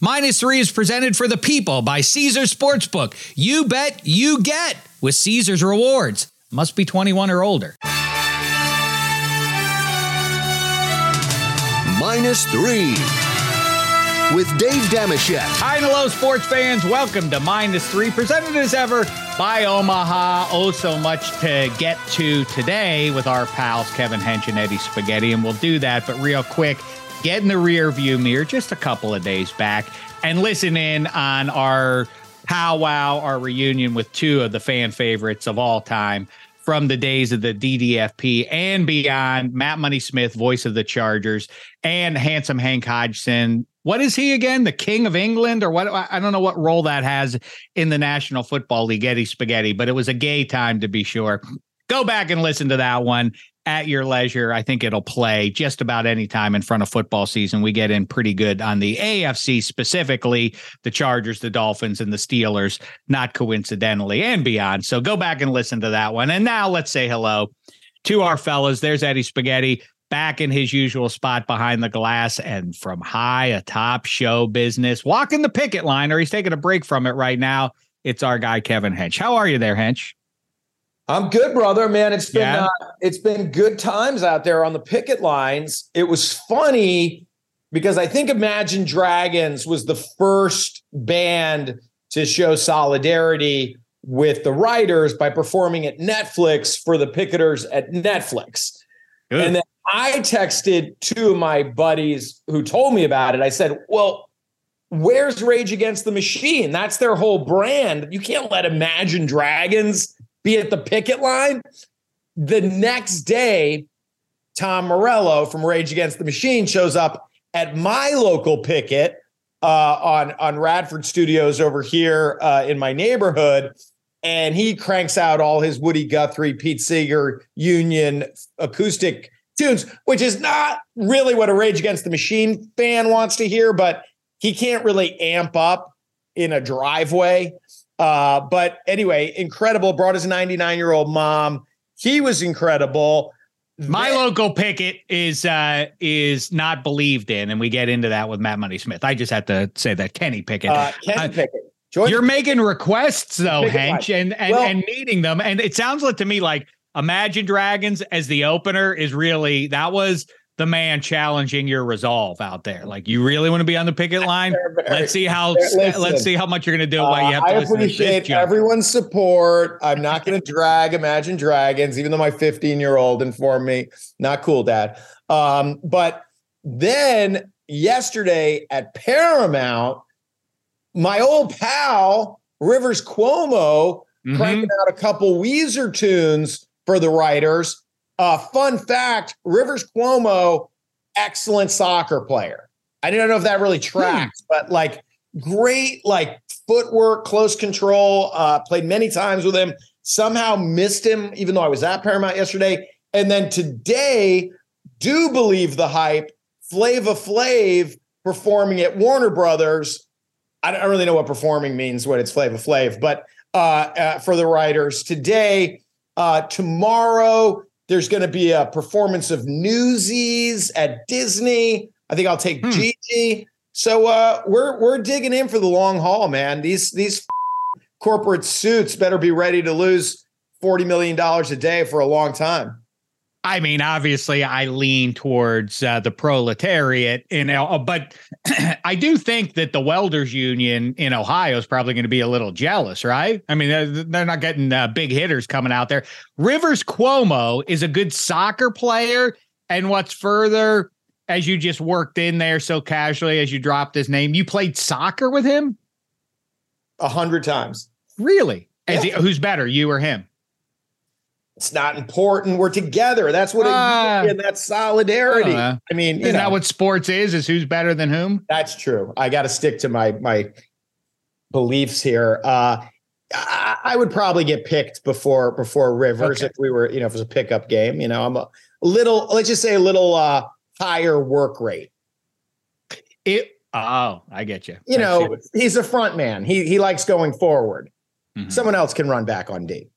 Minus three is presented for the people by Caesars Sportsbook. You bet, you get with Caesars Rewards. Must be 21 or older. Minus three with Dave Dameshek. Hi and hello, sports fans. Welcome to Minus Three, presented as ever by Omaha. Oh, so much to get to today with our pals Kevin Hench and Eddie Spaghetti, and we'll do that. But real quick, get in the rear view mirror just a couple of days back and listen in on our powwow, our reunion with two of the fan favorites of all time from the days of the DDFP and beyond. Matt Money Smith, voice of the Chargers, and handsome Hank Hodgson. What is he again? The King of England, or what? I don't know what role that has in the National Football League, Eddie Spaghetti, but it was a gay time to be sure. Go back and listen to that one at your leisure. I think it'll play just about any time in front of football season. We get in pretty good on the AFC, specifically the Chargers, the Dolphins, and the Steelers, not coincidentally, and beyond. So go back and listen to that one. And now let's say hello to our fellas. There's Eddie Spaghetti back in his usual spot behind the glass and from high atop show business, walking the picket line, or he's taking a break from it right now. It's our guy, Kevin Hench. How are you there, Hench? I'm good, brother. Man, it's been yeah. uh, it's been good times out there on the picket lines. It was funny because I think Imagine Dragons was the first band to show solidarity with the writers by performing at Netflix for the picketers at Netflix. Good. And then I texted two of my buddies who told me about it. I said, "Well, where's Rage Against the Machine? That's their whole brand. You can't let Imagine Dragons be at the picket line. The next day, Tom Morello from Rage Against the Machine shows up at my local picket uh, on on Radford Studios over here uh, in my neighborhood, and he cranks out all his Woody Guthrie, Pete Seeger Union acoustic tunes, which is not really what a Rage Against the Machine fan wants to hear, but he can't really amp up in a driveway. Uh, but anyway, incredible. Brought his 99 year old mom. He was incredible. My then, local picket is uh is not believed in, and we get into that with Matt Money Smith. I just have to say that Kenny Pickett. Uh, Kenny uh, Pickett. George You're making requests though, Hench, and and, well, and meeting them. And it sounds like to me like Imagine Dragons as the opener is really that was the man challenging your resolve out there. Like you really want to be on the picket line. let's see how listen, let's see how much you're going to do. Uh, you have to I appreciate everyone's support. I'm not going to drag Imagine Dragons, even though my 15 year old informed me. Not cool, Dad. Um, but then yesterday at Paramount, my old pal Rivers Cuomo mm-hmm. cranking out a couple Weezer tunes for the writers uh, fun fact Rivers Cuomo, excellent soccer player. I don't know if that really hmm. tracks, hmm. but like great, like footwork, close control, uh, played many times with him. Somehow missed him, even though I was at Paramount yesterday. And then today, do believe the hype. Flava Flav performing at Warner Brothers. I don't really know what performing means when it's Flava Flav, but uh, uh, for the writers today, uh, tomorrow, there's going to be a performance of Newsies at Disney. I think I'll take hmm. Gigi. So uh, we're we're digging in for the long haul, man. These these corporate suits better be ready to lose forty million dollars a day for a long time. I mean, obviously, I lean towards uh, the proletariat, you know, but I do think that the welders union in Ohio is probably going to be a little jealous, right? I mean, they're, they're not getting uh, big hitters coming out there. Rivers Cuomo is a good soccer player, and what's further, as you just worked in there so casually as you dropped his name, you played soccer with him a hundred times. Really? Yeah. He, who's better, you or him? It's not important. We're together. That's what uh, it, and that's solidarity. I, I mean, isn't know, that what sports is? Is who's better than whom? That's true. I got to stick to my my beliefs here. Uh, I, I, would probably get picked before before Rivers okay. if we were, you know, if it was a pickup game. You know, I'm a little, let's just say, a little uh, higher work rate. It. Oh, I get you. You I know, he's a front man. He he likes going forward. Mm-hmm. Someone else can run back on D.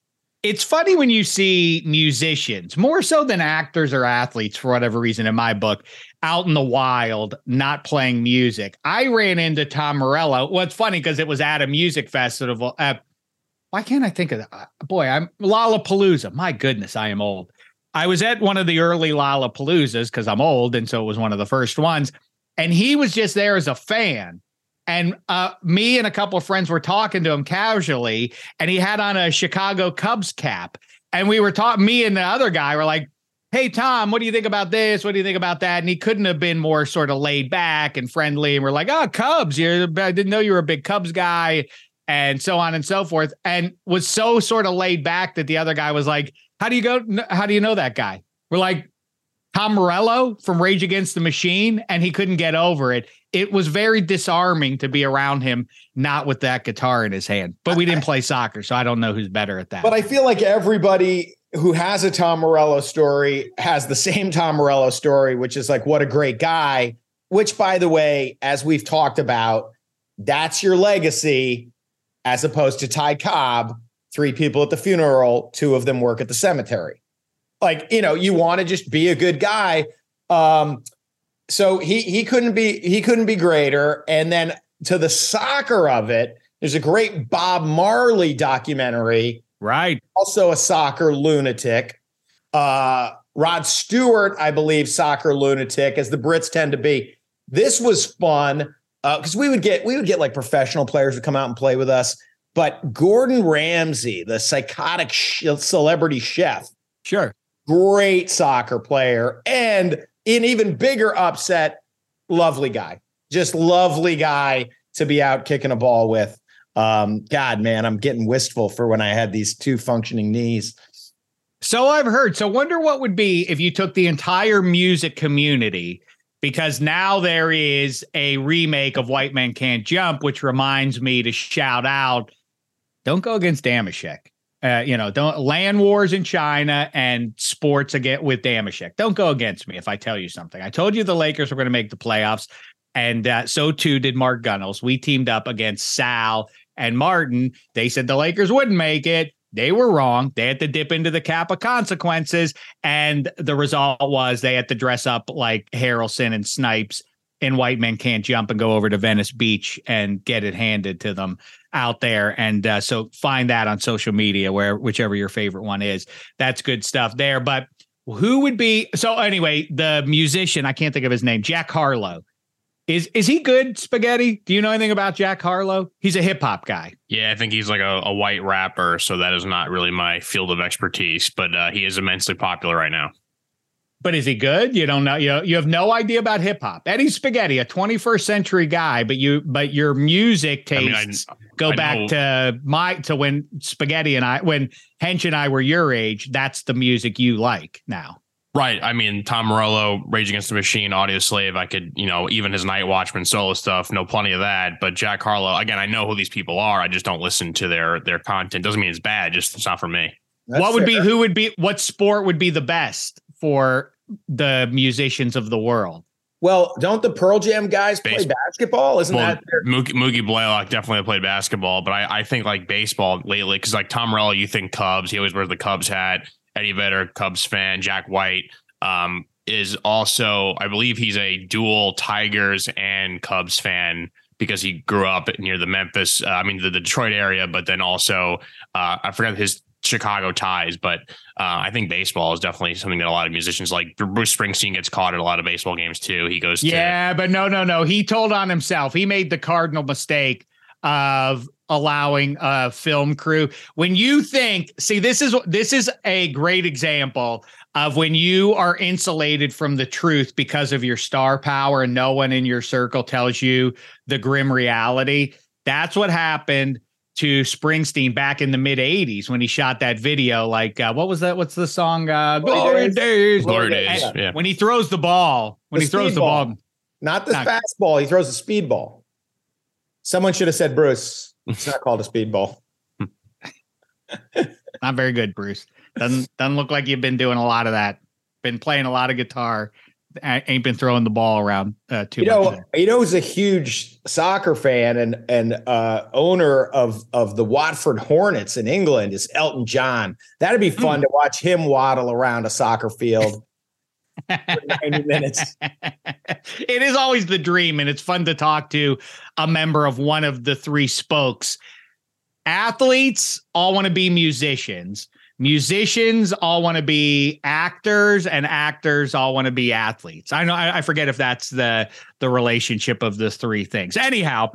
it's funny when you see musicians more so than actors or athletes for whatever reason in my book out in the wild not playing music. I ran into tom morello. Well it's funny because it was at a music festival uh, why can't i think of that? Uh, boy i'm lollapalooza. My goodness i am old. I was at one of the early lollapaloozas because i'm old and so it was one of the first ones and he was just there as a fan and uh, me and a couple of friends were talking to him casually, and he had on a Chicago Cubs cap. And we were talking, me and the other guy were like, Hey, Tom, what do you think about this? What do you think about that? And he couldn't have been more sort of laid back and friendly. And we're like, Oh, Cubs, you I didn't know you were a big Cubs guy, and so on and so forth. And was so sort of laid back that the other guy was like, How do you go? How do you know that guy? We're like, Tom Morello from Rage Against the Machine, and he couldn't get over it it was very disarming to be around him, not with that guitar in his hand. But we didn't play soccer, so I don't know who's better at that. But I feel like everybody who has a Tom Morello story has the same Tom Morello story, which is like, what a great guy. Which, by the way, as we've talked about, that's your legacy, as opposed to Ty Cobb, three people at the funeral, two of them work at the cemetery. Like, you know, you want to just be a good guy. Um, so he he couldn't be he couldn't be greater. And then to the soccer of it, there's a great Bob Marley documentary. Right. Also a soccer lunatic. Uh, Rod Stewart, I believe, soccer lunatic, as the Brits tend to be. This was fun because uh, we would get we would get like professional players to come out and play with us. But Gordon Ramsay, the psychotic sh- celebrity chef, sure, great soccer player, and an even bigger upset, lovely guy, just lovely guy to be out kicking a ball with. Um, God, man, I'm getting wistful for when I had these two functioning knees. So I've heard. So wonder what would be if you took the entire music community, because now there is a remake of White Men Can't Jump, which reminds me to shout out, don't go against Dameshek. Uh, you know, don't land wars in China and sports again with Dameshek. Don't go against me if I tell you something. I told you the Lakers were going to make the playoffs, and uh, so too did Mark Gunnels. We teamed up against Sal and Martin. They said the Lakers wouldn't make it. They were wrong. They had to dip into the cap of consequences, and the result was they had to dress up like Harrelson and Snipes and white men can't jump and go over to Venice Beach and get it handed to them out there. And uh, so find that on social media, where whichever your favorite one is. That's good stuff there. But who would be so anyway? The musician, I can't think of his name, Jack Harlow. Is is he good, Spaghetti? Do you know anything about Jack Harlow? He's a hip hop guy. Yeah, I think he's like a, a, white rapper, so that is not really my field of expertise. But uh, he is immensely popular right now. But is he good? You don't know. You you have no idea about hip hop. Eddie Spaghetti, a 21st century guy, but you but your music tastes I mean, I, go I back know. to my to when Spaghetti and I when Hench and I were your age. That's the music you like now. Right. I mean, Tom Morello, Rage Against the Machine, Audioslave. I could, you know, even his Night Watchman solo stuff, know plenty of that. But Jack Harlow, again, I know who these people are. I just don't listen to their their content. Doesn't mean it's bad. Just it's not for me. That's what would fair. be who would be what sport would be the best for the musicians of the world. Well, don't the Pearl Jam guys play basketball? Isn't well, that their- Mookie, Mookie Blaylock definitely played basketball, but I, I think like baseball lately because like Tom Morello, you think Cubs, he always wears the Cubs hat. Eddie Vedder, Cubs fan. Jack White um, is also, I believe, he's a dual Tigers and Cubs fan because he grew up near the Memphis, uh, I mean the, the, Detroit area, but then also uh, I forgot his Chicago ties, but uh, I think baseball is definitely something that a lot of musicians like. Bruce Springsteen gets caught at a lot of baseball games too. He goes, yeah, but no, no, no. He told on himself. He made the cardinal mistake of allowing a film crew. When you think, see, this is this is a great example of when you are insulated from the truth because of your star power, and no one in your circle tells you the grim reality. That's what happened to Springsteen back in the mid 80s when he shot that video. Like, uh, what was that? What's the song? Uh, Glory, Days. Days. Glory Days. Yeah. When he throws the ball, when the he throws the ball. ball. Not the not, fastball, he throws a speed ball. Someone should have said, Bruce, it's not called a speed ball. not very good, Bruce. Doesn't doesn't look like you've been doing a lot of that. Been playing a lot of guitar ain't been throwing the ball around uh, too you know, much. You know, who's a huge soccer fan and and uh, owner of of the Watford Hornets in England is Elton John. That'd be fun mm. to watch him waddle around a soccer field. for 90 minutes. it is always the dream, and it's fun to talk to a member of one of the three spokes. Athletes all want to be musicians musicians all want to be actors and actors all want to be athletes i know I, I, forget if that's the the relationship of the three things anyhow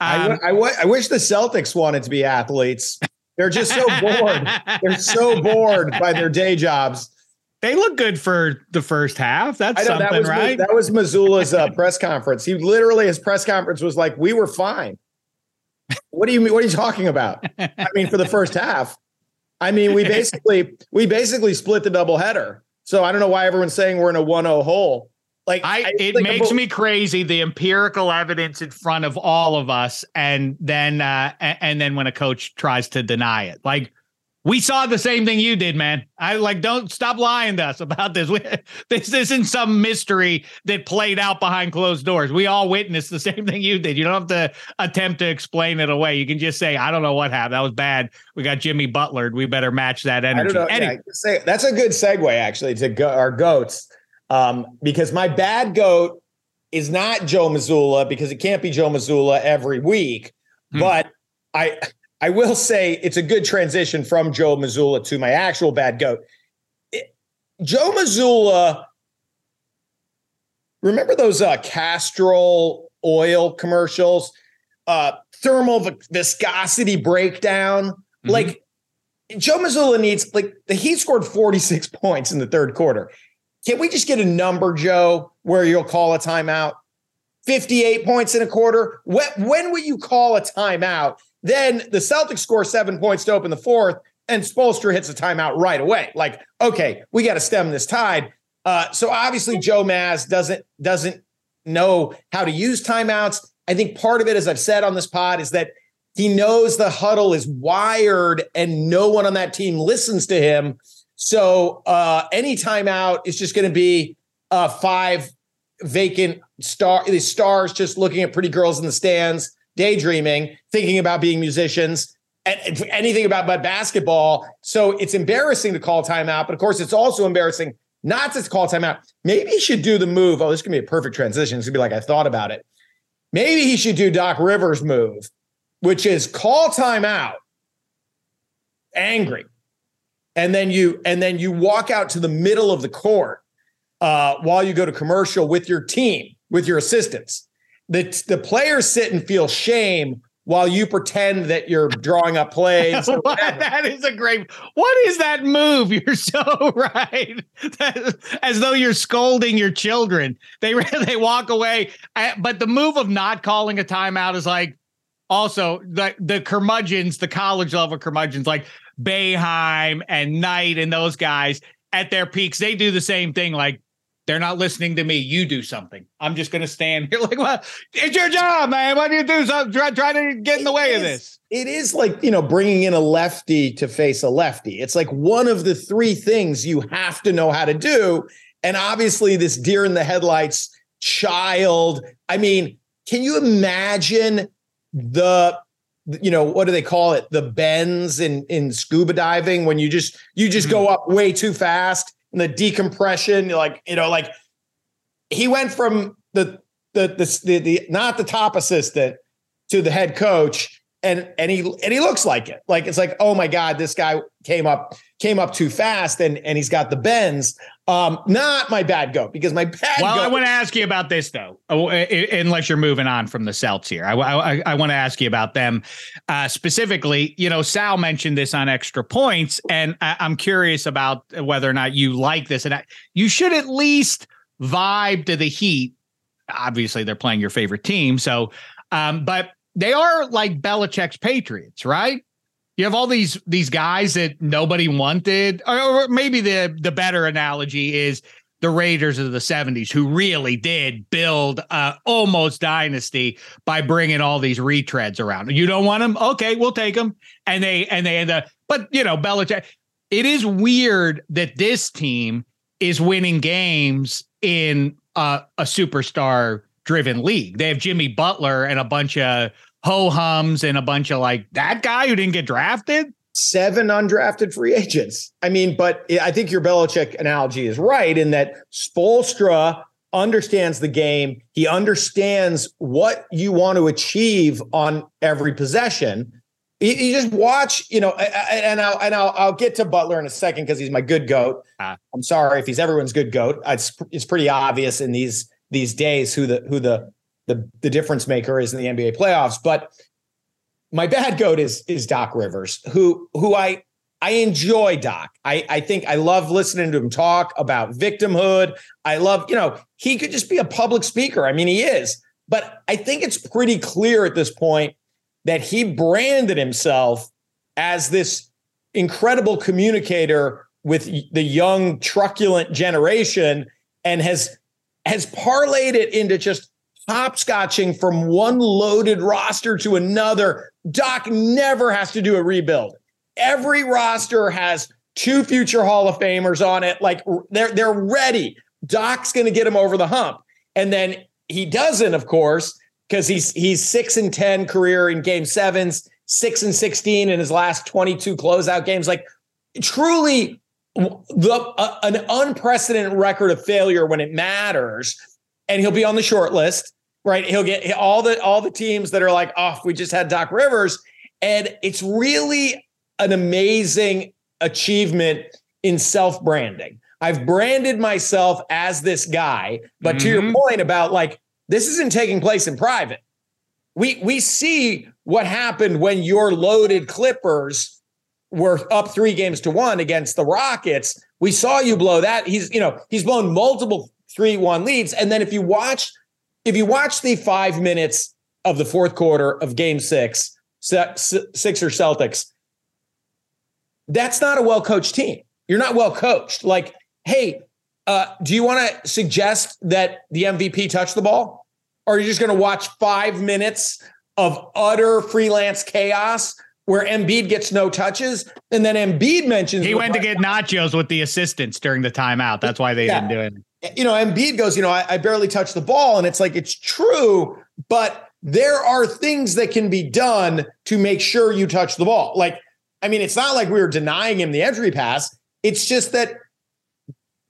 um, I, I, I wish the celtics wanted to be athletes they're just so bored they're so bored by their day jobs they look good for the first half. That's know, something, that was, right? That was Mazzulla's uh, press conference. He literally, his press conference was like, "We were fine." What do you mean? What are you talking about? I mean, for the first half. I mean, we basically we basically split the double header. So I don't know why everyone's saying we're in a 1-0 hole. Like I, I it makes about- me crazy the empirical evidence in front of all of us, and then uh, and then when a coach tries to deny it, like we saw the same thing you did, man. I like don't stop lying to us about this. We, this isn't some mystery that played out behind closed doors. We all witnessed the same thing you did. You don't have to attempt to explain it away. You can just say, "I don't know what happened. That was bad. We got Jimmy Butler. We better match that energy." I don't know. Anyway. Yeah, say, that's a good segue actually to go, our goats, um, because my bad goat is not Joe Mazzulla because it can't be Joe Mazzulla every week, hmm. but I I will say it's a good transition from Joe Mazzulla to my actual bad goat. It, Joe Mazzulla, remember those uh, Castrol oil commercials? Uh, thermal viscosity breakdown. Mm-hmm. Like Joe Mazzulla needs, like, the Heat scored 46 points in the third quarter. Can we just get a number, Joe, where you'll call a timeout? 58 points in a quarter. When, when will you call a timeout? Then the Celtics score seven points to open the fourth, and Spoelstra hits a timeout right away. Like, okay, we got to stem this tide. Uh, so obviously, Joe Maz doesn't doesn't know how to use timeouts. I think part of it, as I've said on this pod, is that he knows the huddle is wired and no one on that team listens to him. So uh, any timeout is just going to be uh, five vacant star the stars just looking at pretty girls in the stands daydreaming, thinking about being musicians, and anything about but basketball. So it's embarrassing to call timeout, but of course it's also embarrassing not to call timeout. Maybe he should do the move. Oh, this can be a perfect transition. It's gonna be like I thought about it. Maybe he should do Doc Rivers' move, which is call timeout, angry, and then you and then you walk out to the middle of the court uh, while you go to commercial with your team, with your assistants the the players sit and feel shame while you pretend that you're drawing up plays. that is a great. What is that move? You're so right. As though you're scolding your children. They they walk away, but the move of not calling a timeout is like also the the curmudgeons, the college level curmudgeons like Boeheim and Knight and those guys at their peaks. They do the same thing. Like they're not listening to me. You do something. I'm just going to stand here like, well, it's your job, man. Why do you do something? Try, try to get in the way is, of this. It is like, you know, bringing in a lefty to face a lefty. It's like one of the three things you have to know how to do. And obviously, this deer in the headlights child. I mean, can you imagine the you know what do they call it the bends in in scuba diving when you just you just mm-hmm. go up way too fast and the decompression, like you know, like he went from the the the, the, the not the top assistant to the head coach and and he and he looks like it. Like it's like, oh my god, this guy came up came up too fast, and and he's got the bends. Um, not my bad goat because my bad. Well, goat- I want to ask you about this though, oh, unless you're moving on from the Celts here. I I, I want to ask you about them uh, specifically. You know, Sal mentioned this on extra points, and I, am curious about whether or not you like this, and I, you should at least vibe to the Heat. Obviously, they're playing your favorite team, so. Um, but they are like Belichick's Patriots, right? You have all these these guys that nobody wanted, or, maybe the the better analogy is the Raiders of the 70s, who really did build a almost dynasty by bringing all these retreads around. You don't want them? Okay, we'll take them. And they and they end up, but you know, Belichick. It is weird that this team is winning games in uh, a superstar driven league. They have Jimmy Butler and a bunch of ho hums and a bunch of like that guy who didn't get drafted. Seven undrafted free agents. I mean, but I think your Belichick analogy is right in that Spoelstra understands the game. He understands what you want to achieve on every possession. You, you just watch, you know, and I'll and I'll, I'll get to Butler in a second because he's my good goat. Ah. I'm sorry if he's everyone's good goat. It's it's pretty obvious in these these days who the who the the the difference maker is in the NBA playoffs. But my bad goat is is Doc Rivers, who who I I enjoy Doc. I I think I love listening to him talk about victimhood. I love, you know, he could just be a public speaker. I mean, he is. But I think it's pretty clear at this point that he branded himself as this incredible communicator with the young truculent generation and has has parlayed it into just hopscotching from one loaded roster to another. Doc never has to do a rebuild. Every roster has two future Hall of Famers on it. Like they're they're ready. Doc's going to get him over the hump. And then he doesn't, of course, because he's he's six and ten career in game sevens, six and sixteen in his last twenty two closeout games. Like truly, the uh, an unprecedented record of failure when it matters. And he'll be on the short list right? He'll get all the all the teams that are like, oh, we just had Doc Rivers, and it's really an amazing achievement in self branding. I've branded myself as this guy, but mm-hmm. to your mm-hmm. point about like this isn't taking place in private. We we see what happened when your loaded Clippers were up three games to one against the Rockets. We saw you blow that. He's you know he's blown multiple three one leads, and then if you watch if you watch the five minutes of the fourth quarter of game six, Sixer Celtics, that's not a well coached team. You're not well coached. Like, hey, uh, do you want to suggest that the MVP touch the ball? Or are you just going to watch five minutes of utter freelance chaos where Embiid gets no touches? And then Embiid mentions he went to get nachos with the assistants during the timeout. That's why they yeah. didn't do it you know, Embiid goes, you know, I, I barely touch the ball. And it's like, it's true, but there are things that can be done to make sure you touch the ball. Like, I mean, it's not like we were denying him the entry pass. It's just that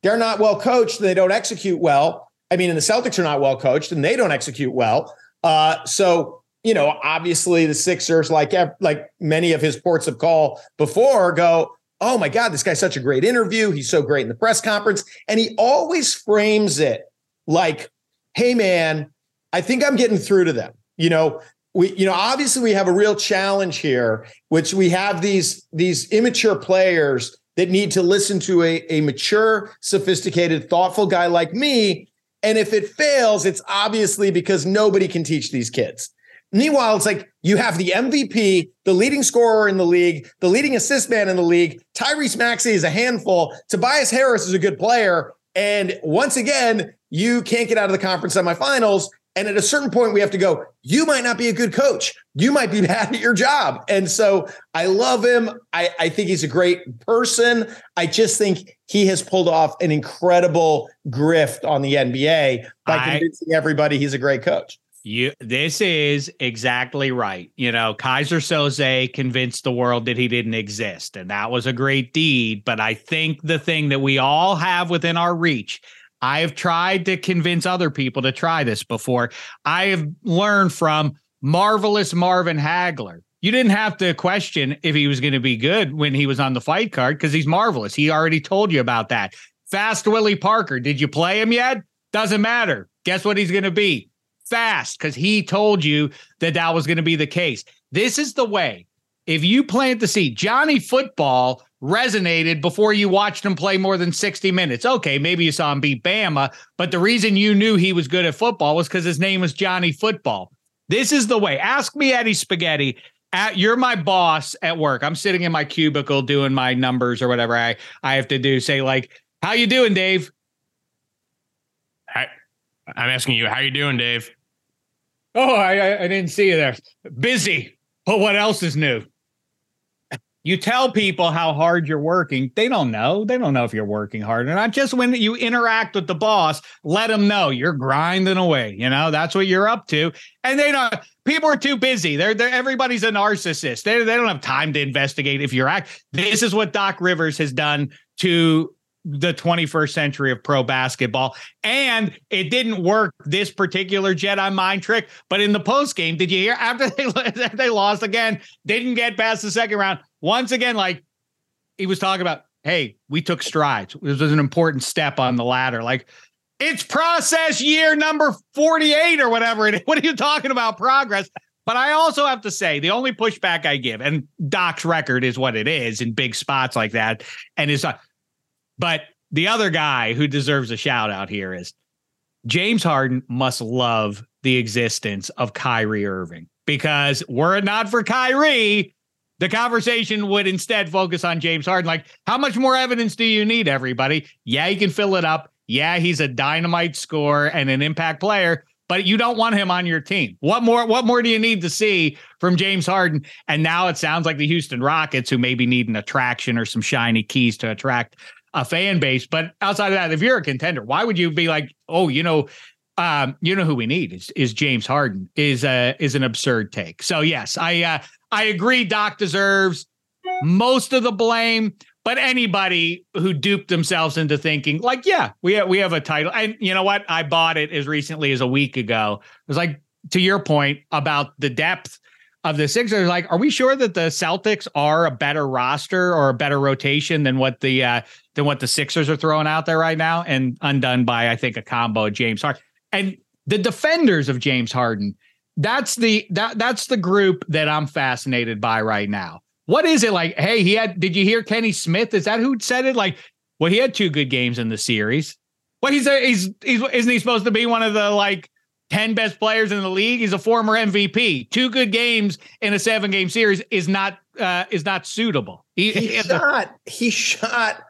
they're not well coached and they don't execute well. I mean, and the Celtics are not well coached and they don't execute well. Uh, so, you know, obviously the Sixers, like like many of his ports of call before, go, oh my God, this guy's such a great interview. He's so great in the press conference. And he always frames it like, hey, man, I think I'm getting through to them. You know, we, you know, obviously we have a real challenge here, which we have these, these immature players that need to listen to a, a mature, sophisticated, thoughtful guy like me. And if it fails, it's obviously because nobody can teach these kids. Meanwhile, it's like you have the MVP, the leading scorer in the league, the leading assist man in the league. Tyrese Maxey is a handful. Tobias Harris is a good player. And once again, you can't get out of the conference semifinals. And at a certain point, we have to go, you might not be a good coach. You might be bad at your job. And so I love him. I, I think he's a great person. I just think he has pulled off an incredible grift on the NBA by I, convincing everybody he's a great coach. You this is exactly right. You know, Keyser Söze convinced the world that he didn't exist, and that was a great deed. But I think the thing that we all have within our reach, I have tried to convince other people to try this before. I have learned from marvelous Marvin Hagler. You didn't have to question if he was going to be good when he was on the fight card because he's marvelous. He already told you about that. Fast Willie Parker, did you play him yet? Doesn't matter. Guess what he's going to be? Fast because he told you that that was going to be the case. This is the way. If you plant the seed, Johnny Football resonated before you watched him play more than 60 minutes. Okay, maybe you saw him beat Bama, but the reason you knew he was good at football was because his name was Johnny Football. This is the way. Ask me Eddie Spaghetti. At, you're my boss at work. I'm sitting in my cubicle doing my numbers or whatever I, I have to do. Say like, how you doing, Dave? I, I'm asking you, how you doing, Dave? Oh, I, I didn't see you there. Busy. But what else is new? you tell people how hard you're working. They don't know. They don't know if you're working hard or not. Just when you interact with the boss, let them know you're grinding away. You know, that's what you're up to. And they don't, people are too busy. They're, they're everybody's a narcissist. They, they don't have time to investigate if you're act. This is what Doc Rivers has done to the 21st century of pro basketball. And it didn't work this particular Jedi mind trick. But in the post game, did you hear after they, they lost again, didn't get past the second round? Once again, like he was talking about, hey, we took strides. This was an important step on the ladder. Like it's process year number 48 or whatever. What are you talking about? Progress. But I also have to say, the only pushback I give, and Doc's record is what it is in big spots like that, and is, uh, but the other guy who deserves a shout out here is James Harden must love the existence of Kyrie Irving because were it not for Kyrie, the conversation would instead focus on James Harden. Like, how much more evidence do you need, everybody? Yeah, he can fill it up. Yeah, he's a dynamite scorer and an impact player, but you don't want him on your team. What more? What more do you need to see from James Harden? And now it sounds like the Houston Rockets, who maybe need an attraction or some shiny keys to attract a fan base. But outside of that, if you're a contender, why would you be like, oh, you know, um, you know who we need is is James Harden is uh is an absurd take. So yes, I uh I agree Doc deserves most of the blame, but anybody who duped themselves into thinking like, yeah, we have, we have a title. And you know what? I bought it as recently as a week ago. It was like to your point about the depth of the Sixers, like, are we sure that the Celtics are a better roster or a better rotation than what the uh than what the Sixers are throwing out there right now? And undone by I think a combo of James Harden. And the defenders of James Harden that's the that that's the group that I'm fascinated by right now. What is it like? Hey, he had. Did you hear Kenny Smith? Is that who said it? Like, well, he had two good games in the series. What he's a, he's he's isn't he supposed to be one of the like ten best players in the league? He's a former MVP. Two good games in a seven game series is not uh, is not suitable. He, he shot a, he shot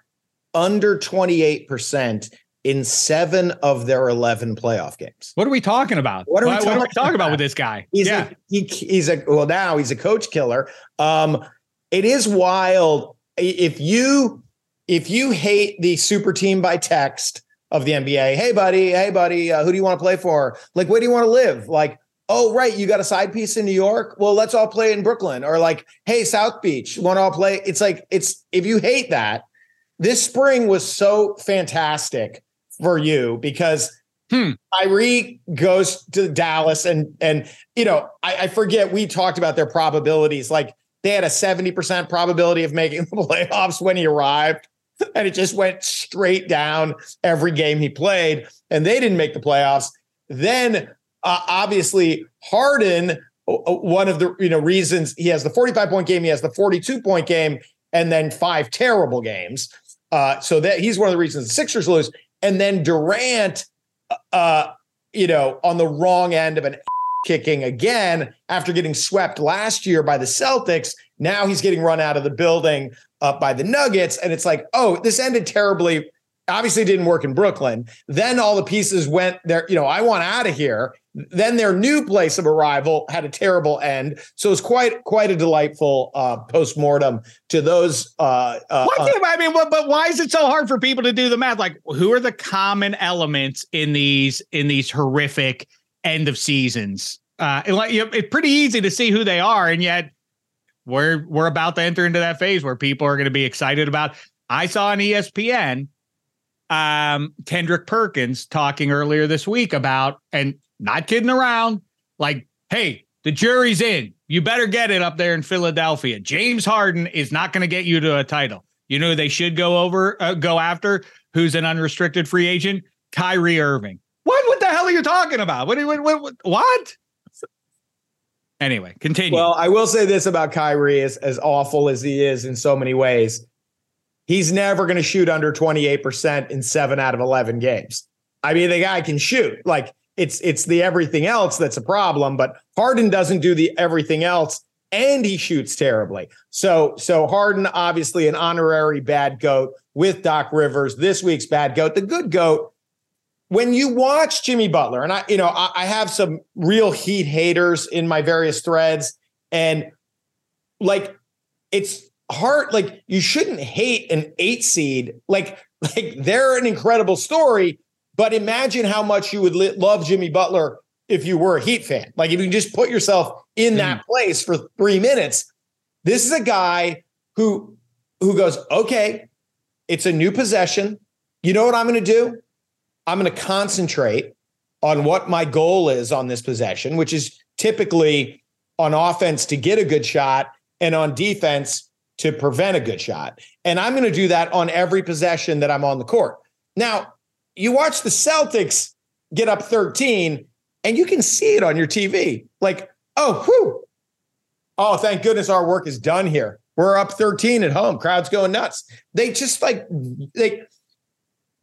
under twenty eight percent in seven of their 11 playoff games. What are we talking about? What are we, what, talking, what are we talking about? with this guy? He's yeah. A, he, he's a, well, now he's a coach killer. Um, it is wild. If you, if you hate the super team by text of the NBA, hey, buddy, hey, buddy, uh, who do you want to play for? Like, where do you want to live? Like, oh, right, you got a side piece in New York? Well, let's all play in Brooklyn. Or like, hey, South Beach, want to all play? It's like, it's, if you hate that, this spring was so fantastic for you because hmm. Kyrie goes to Dallas and and you know I, I, forget we talked about their probabilities. Like they had a 70% probability of making the playoffs when he arrived and it just went straight down every game he played and they didn't make the playoffs. Then uh, obviously Harden one of the you know reasons he has the 45 point game he has the 42 point game and then five terrible games uh, so that he's one of the reasons the Sixers lose and then Durant, uh, you know, on the wrong end of an kicking again after getting swept last year by the Celtics. Now he's getting run out of the building uh, by the Nuggets, and it's like, oh, this ended terribly. Obviously, didn't work in Brooklyn. Then all the pieces went there. You know, I want out of here. Then their new place of arrival had a terrible end. So it's quite quite a delightful uh, post mortem to those. Uh, uh, what, I mean, but, but why is it so hard for people to do the math? Like, who are the common elements in these in these horrific end of seasons? Uh, and like, it's pretty easy to see who they are, and yet we're we're about to enter into that phase where people are going to be excited about. I saw on ESPN um Kendrick Perkins talking earlier this week about and not kidding around. Like, hey, the jury's in. You better get it up there in Philadelphia. James Harden is not going to get you to a title. You know they should go over, uh, go after who's an unrestricted free agent, Kyrie Irving. What? What the hell are you talking about? What? What? What? what? Anyway, continue. Well, I will say this about Kyrie: as as awful as he is in so many ways, he's never going to shoot under twenty eight percent in seven out of eleven games. I mean, the guy can shoot. Like it's it's the everything else that's a problem. But Harden doesn't do the everything else, and he shoots terribly. So so Harden obviously an honorary bad goat with Doc Rivers. This week's bad goat, the good goat. When you watch Jimmy Butler, and I you know I, I have some real Heat haters in my various threads, and like it's hard. Like you shouldn't hate an eight seed. Like like they're an incredible story. But imagine how much you would li- love Jimmy Butler if you were a Heat fan. Like if you just put yourself in that mm. place for three minutes. This is a guy who who goes, okay, it's a new possession. You know what I'm going to do? I'm going to concentrate on what my goal is on this possession, which is typically on offense to get a good shot and on defense to prevent a good shot. And I'm going to do that on every possession that I'm on the court. Now, you watch the Celtics get up 13 and you can see it on your TV. Like, oh, whew. Oh, thank goodness our work is done here. We're up 13 at home. Crowd's going nuts. They just like they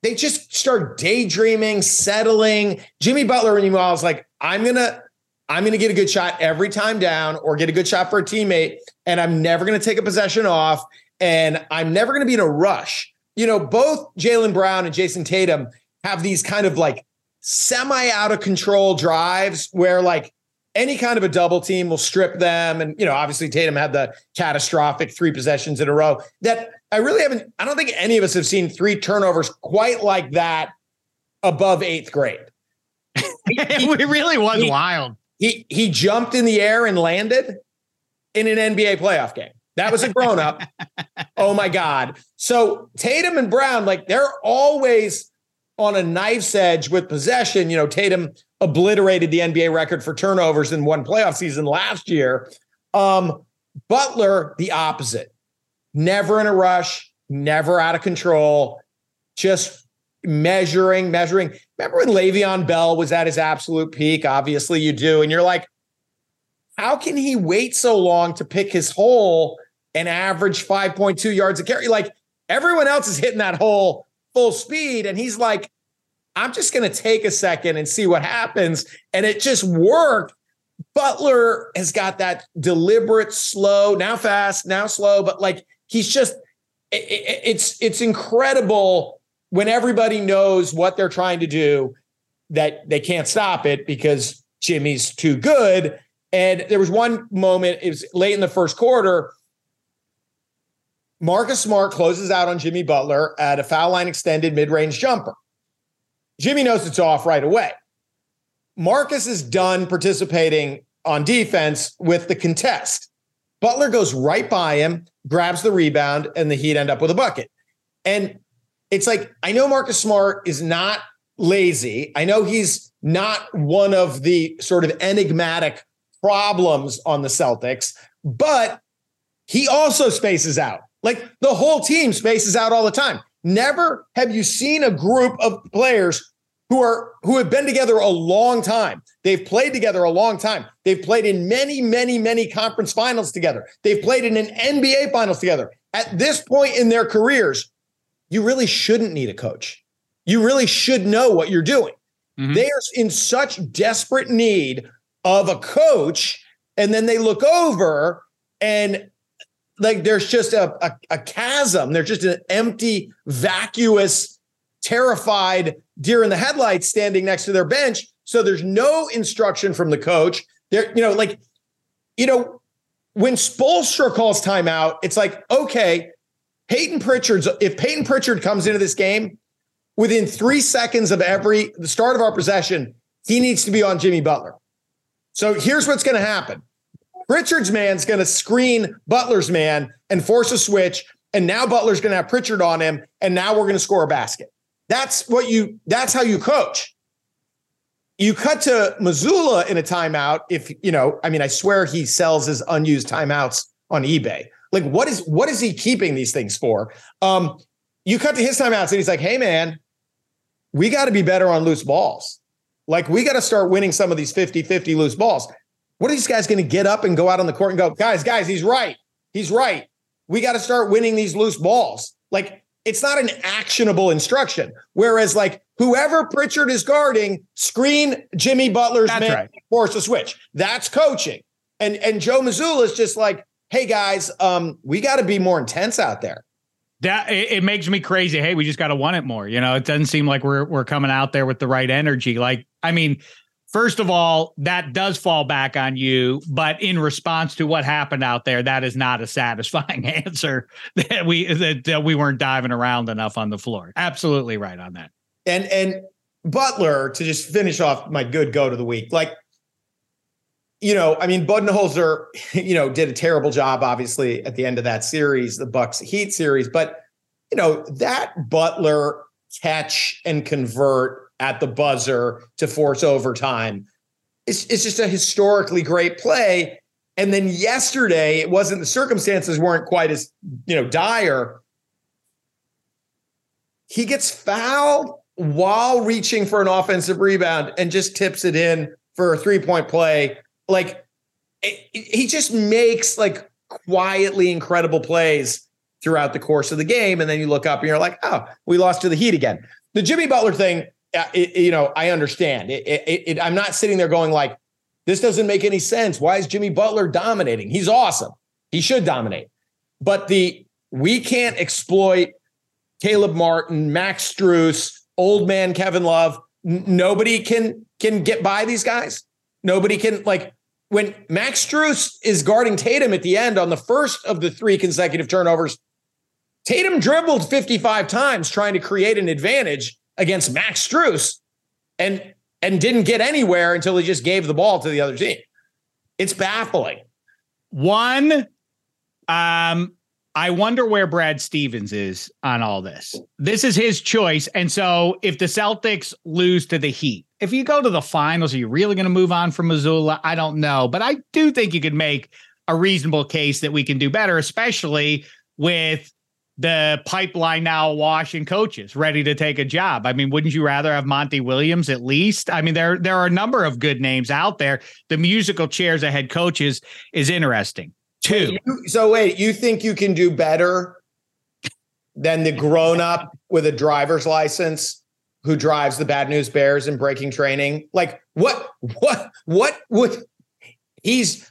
they just start daydreaming, settling. Jimmy Butler, meanwhile, is like, I'm gonna, I'm gonna get a good shot every time down or get a good shot for a teammate, and I'm never gonna take a possession off, and I'm never gonna be in a rush. You know, both Jaylen Brown and Jayson Tatum have these kind of like semi out of control drives where like any kind of a double team will strip them. And, you know, obviously Tatum had the catastrophic three possessions in a row that I really haven't, I don't think any of us have seen three turnovers quite like that above eighth grade. it really was wild. He he jumped in the air and landed in an NBA playoff game. That was a grown up. oh my God. So Tatum and Brown, like they're always on a knife's edge with possession. You know, Tatum obliterated the NBA record for turnovers in one playoff season last year. Um, Butler, the opposite. Never in a rush, never out of control, just measuring, measuring. Remember when Le'Veon Bell was at his absolute peak? Obviously, you do. And you're like, how can he wait so long to pick his hole and average 5.2 yards a carry? Like everyone else is hitting that hole full speed. And he's like, I'm just going to take a second and see what happens. And it just worked. Butler has got that deliberate, slow, now fast, now slow, but like he's just, it, it's it's incredible when everybody knows what they're trying to do that they can't stop it because Jimmy's too good. And there was one moment, it was late in the first quarter. Marcus Smart closes out on Jimmy Butler at a foul line extended mid range jumper. Jimmy knows it's off right away. Marcus is done participating on defense with the contest. Butler goes right by him, grabs the rebound, and the Heat end up with a bucket. And it's like, I know Marcus Smart is not lazy. I know he's not one of the sort of enigmatic problems on the Celtics, but he also spaces out. Like the whole team spaces out all the time. Never have you seen a group of players who are who have been together a long time. They've played together a long time. They've played in many, many, many conference finals together. They've played in an NBA finals together. At this point in their careers, you really shouldn't need a coach. You really should know what you're doing. Mm-hmm. They are in such desperate need of a coach, and then they look over and like there's just a, a, a chasm. There's just an empty, vacuous, terrified deer in the headlights standing next to their bench. So there's no instruction from the coach. There, you know, like, you know, when Spoelstra calls timeout, it's like, okay, Payton Pritchard's if Payton Pritchard comes into this game within three seconds of every the start of our possession, he needs to be on Jimmy Butler. So here's what's going to happen. Pritchard's man's going to screen Butler's man and force a switch. And now Butler's going to have Pritchard on him. And now we're going to score a basket. That's what you, that's how you coach. You cut to Mazzulla in a timeout. If, you know, I mean, I swear he sells his unused timeouts on eBay. Like, what is, what is he keeping these things for? Um, you cut to his timeouts and he's like, hey, man, we got to be better on loose balls. Like, we got to start winning some of these 50 50 loose balls. What are these guys going to get up and go out on the court and go, guys, guys, he's right. He's right. We got to start winning these loose balls. Like it's not an actionable instruction. Whereas, like whoever Pritchard is guarding, screen Jimmy Butler's That's man, right. force a switch. That's coaching. And and Joe Mazzulla is just like, hey guys, um, we got to be more intense out there. That it, it makes me crazy. Hey, we just got to want it more. You know, it doesn't seem like we're we're coming out there with the right energy. Like, I mean, First of all, that does fall back on you, but in response to what happened out there, that is not a satisfying answer that we that, that we weren't diving around enough on the floor. Absolutely right on that. And and Butler to just finish off my good go to the week, like you know, I mean, Budenholzer, you know, did a terrible job, obviously, at the end of that series, the Bucks Heat series. But you know, that Butler catch and convert at the buzzer to force overtime. It's, it's just a historically great play. And then yesterday, it wasn't the circumstances weren't quite as you know dire. He gets fouled while reaching for an offensive rebound and just tips it in for a three point play. Like it, he just makes like quietly incredible plays throughout the course of the game. And then you look up and you're like, oh, we lost to the Heat again. The Jimmy Butler thing, uh, it, you know, I understand. It, it, I'm not sitting there going like, this doesn't make any sense. Why is Jimmy Butler dominating? He's awesome. He should dominate. But the we can't exploit Caleb Martin, Max Strus, old man Kevin Love. N- nobody can can get by these guys. Nobody can like when Max Strus is guarding Tatum at the end on the first of the three consecutive turnovers. Tatum dribbled 55 times trying to create an advantage against Max Strus and and didn't get anywhere until he just gave the ball to the other team. It's baffling. One, um, I wonder where Brad Stevens is on all this. This is his choice. And so if the Celtics lose to the Heat, if you go to the finals, are you really going to move on from Mazzulla? I don't know. But I do think you could make a reasonable case that we can do better, especially with the pipeline now washing coaches ready to take a job. I mean, wouldn't you rather have Monty Williams at least? I mean, there there are a number of good names out there. The musical chairs of head coaches is interesting too. So wait, you think you can do better than the grown up with a driver's license who drives the bad news bears in breaking training? Like what what what would he's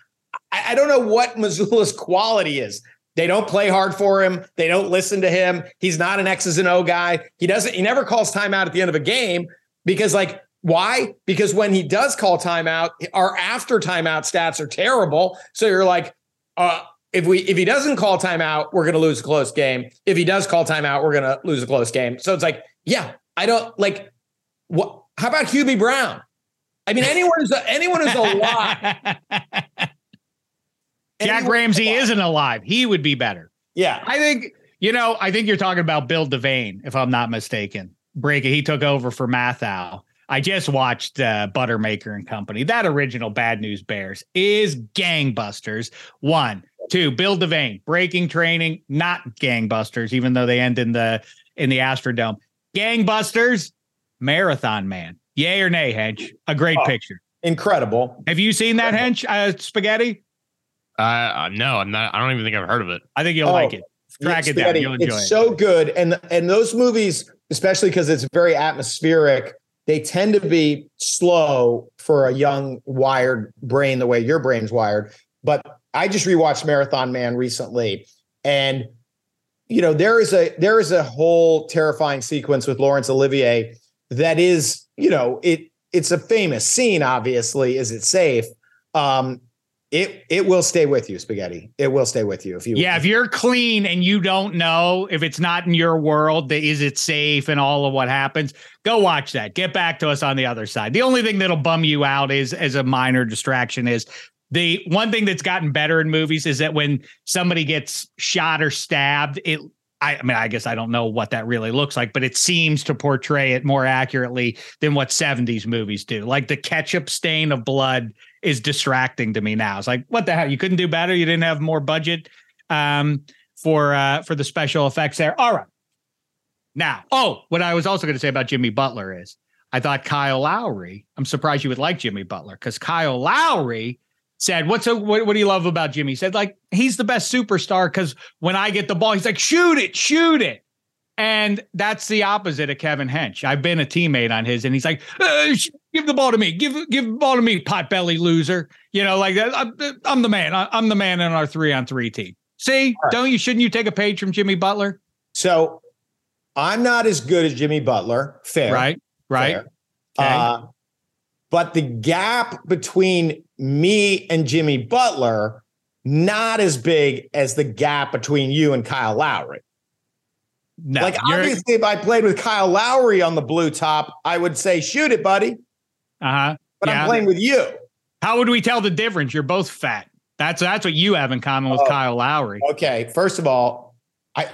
I don't know what Mazzulla's quality is. They don't play hard for him. They don't listen to him. He's not an X's and O guy. He doesn't, he never calls timeout at the end of a game because, like, why? Because when he does call timeout, our after timeout stats are terrible. So you're like, uh, if we if he doesn't call timeout, we're gonna lose a close game. If he does call timeout, we're gonna lose a close game. So it's like, yeah, I don't like what how about Hubie Brown? I mean, anyone who's anyone who's alive Jack Ramsay isn't alive. He would be better. Yeah. I think, you know, I think you're talking about Bill Devane, if I'm not mistaken. Break it. He took over for Matthau. I just watched uh, Buttermaker and Company. That original Bad News Bears is gangbusters. One, two, Bill Devane, breaking training, not gangbusters, even though they end in the in the Astrodome. Gangbusters, Marathon Man. Yay or nay, Hench? A great oh, picture. Incredible. Have you seen that, Hench? Uh, spaghetti? Uh, no, I'm not. I don't even think I've heard of it. I think you'll oh, like it. Track it down. You'll enjoy it's it. so good, and and those movies, especially because it's very atmospheric, they tend to be slow for a young, wired brain, the way your brain's wired. But I just rewatched Marathon Man recently, and you know there is a there is a whole terrifying sequence with Laurence Olivier that is, you know, it it's a famous scene. Obviously, is it safe? Um, it it will stay with you, spaghetti. It will stay with you if you. Yeah, if you're clean and you don't know if it's not in your world, that is it safe and all of what happens. Go watch that. Get back to us on the other side. The only thing that'll bum you out is as a minor distraction is the one thing that's gotten better in movies is that when somebody gets shot or stabbed, it I, I, mean, I guess I don't know what that really looks like, but it seems to portray it more accurately than what 70s movies do. Like the ketchup stain of blood is distracting to me now. It's like, what the hell? You couldn't do better. You didn't have more budget um, for uh, for the special effects there. All right. Now, oh, what I was also going to say about Jimmy Butler is I thought Kyle Lowry. I'm surprised you would like Jimmy Butler because Kyle Lowry said, "What's a, what, what do you love about Jimmy?" He said, "Like he's the best superstar because when I get the ball, he's like, shoot it, shoot it." And that's the opposite of Kevin Hench. I've been a teammate on his, and he's like, uh, "Give the ball to me. Give give the ball to me, pot belly loser." You know, like I'm, I'm the man. I'm the man in our three on three team. See, right. don't you? Shouldn't you take a page from Jimmy Butler? So, I'm not as good as Jimmy Butler. Fair, right? Right. Fair. Okay. Uh, but the gap between me and Jimmy Butler not as big as the gap between you and Kyle Lowry. No, like obviously, if I played with Kyle Lowry on the blue top, I would say shoot it, buddy. Uh huh. But yeah. I'm playing with you. How would we tell the difference? You're both fat. That's that's what you have in common with oh, Kyle Lowry. Okay, first of all, I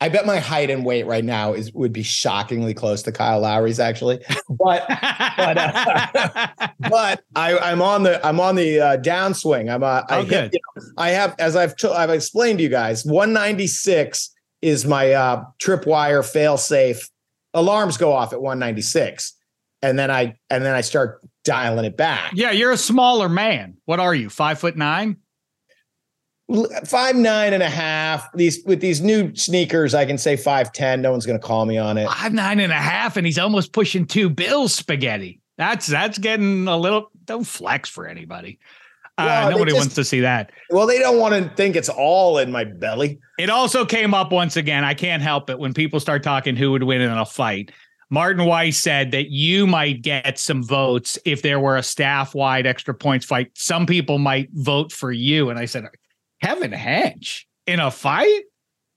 I bet my height and weight right now is would be shockingly close to Kyle Lowry's actually, but but uh, but I, I'm on the I'm on the uh, downswing. I'm uh, oh, I, good. You know, I have as I've t- I've explained to you guys 196 is my uh, tripwire fail safe. Alarms go off at 196, and then I and then I start dialing it back. Yeah, you're a smaller man. What are you? Five foot nine? Five nine and a half. These with these new sneakers, I can say five ten. No one's going to call me on it. Five nine and a half, and he's almost pushing two bills spaghetti. That's that's getting a little. Don't flex for anybody. Uh, nobody just, wants to see that. Well, they don't want to think it's all in my belly. It also came up once again. I can't help it when people start talking who would win in a fight. Martin Weiss said that you might get some votes if there were a staff wide extra points fight. Some people might vote for you. And I said, Kevin Hench in a fight?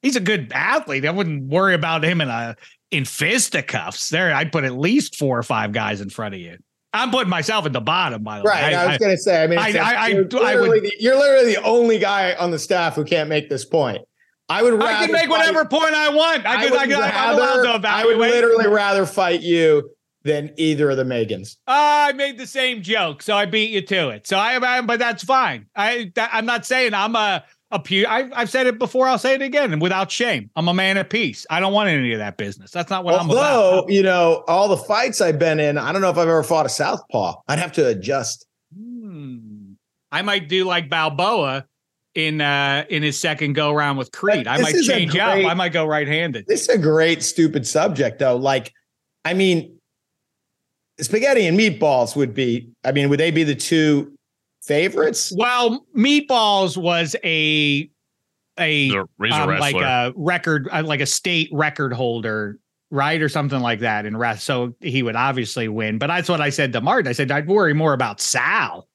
He's a good athlete. I wouldn't worry about him in a in fisticuffs. There, I'd put at least four or five guys in front of you. I'm putting myself at the bottom, by the right, way. Right. I, I, was going to say, I mean, I, I, you're, literally the, you're literally the only guy on the staff who can't make this point. I would rather I can make fight, whatever point I want. I, could, I, could, rather, I would literally rather fight you than either of the Megans. Uh, I made the same joke, so I beat you to it. So I, I but that's fine. I, I'm not saying I'm a I, I've said it before. I'll say it again, and without shame, I'm a man of peace. I don't want any of that business. That's not what Although, I'm about. you know, all the fights I've been in, I don't know if I've ever fought a southpaw. I'd have to adjust. Hmm. I might do like Balboa in uh in his second go around with Creed. I might change great, up. I might go right handed. This is a great stupid subject though. Like, I mean, spaghetti and meatballs would be. I mean, would they be the two favorites? Well, Meatballs was a a um, like a record, uh, like a state record holder, right, or something like that in rest. So he would obviously win. But that's what I said to Martin. I said I'd worry more about Sal.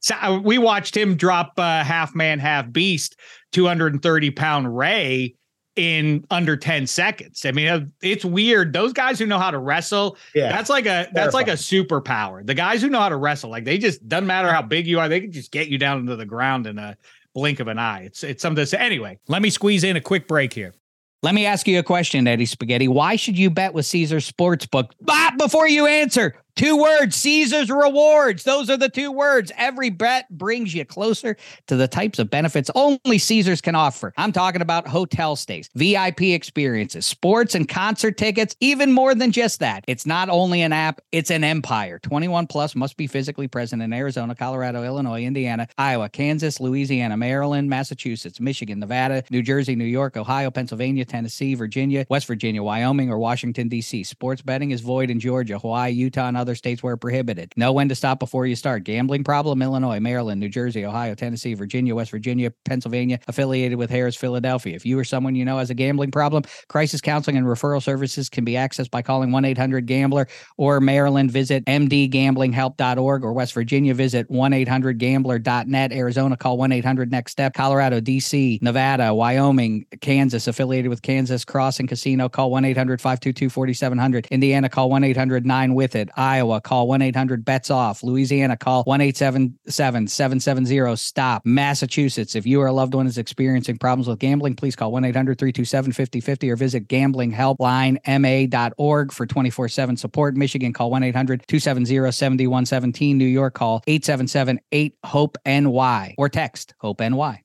Sal we watched him drop uh, half man, half beast, two hundred and thirty pound Ray in under 10 seconds. I mean, uh, it's weird. Those guys who know how to wrestle, yeah, that's like a that's like a superpower. The guys who know how to wrestle, like they just doesn't matter how big you are, they can just get you down into the ground in a blink of an eye. It's it's something to say. Anyway, let me squeeze in a quick break here. Let me ask you a question, Eddie Spaghetti. Why should you bet with Caesar Sportsbook? But before you answer, Two words, Caesar's rewards. Those are the two words. Every bet brings you closer to the types of benefits only Caesars can offer. I'm talking about hotel stays, VIP experiences, sports and concert tickets, even more than just that. It's not only an app, it's an empire. 21 plus must be physically present in Arizona, Colorado, Illinois, Indiana, Iowa, Kansas, Louisiana, Maryland, Massachusetts, Michigan, Nevada, New Jersey, New York, Ohio, Pennsylvania, Tennessee, Virginia, West Virginia, Wyoming, or Washington, D.C. Sports betting is void in Georgia, Hawaii, Utah, and other states where prohibited. Know when to stop before you start. Gambling problem, Illinois, Maryland, New Jersey, Ohio, Tennessee, Virginia, West Virginia, Pennsylvania, affiliated with Harrah's, Philadelphia. If you or someone you know has a gambling problem, crisis counseling and referral services can be accessed by calling 1 800 Gambler or Maryland, visit mdgamblinghelp.org or West Virginia, visit 1 800 gambler.net. Arizona, call 1 800 Next Step. Colorado, DC, Nevada, Wyoming, Kansas, affiliated with Kansas Crossing Casino, call 1 800 522 4700. Indiana, call 1 800 9 with it. Iowa, call 1 800 bets off. Louisiana, call 1 877 770 stop. Massachusetts, if you or a loved one is experiencing problems with gambling, please call 1 800 327 5050 or visit gamblinghelplinema.org for 24 7 support. Michigan, call 1 800 270 7117. New York, call 877 8 HOPE NY or text HOPE NY.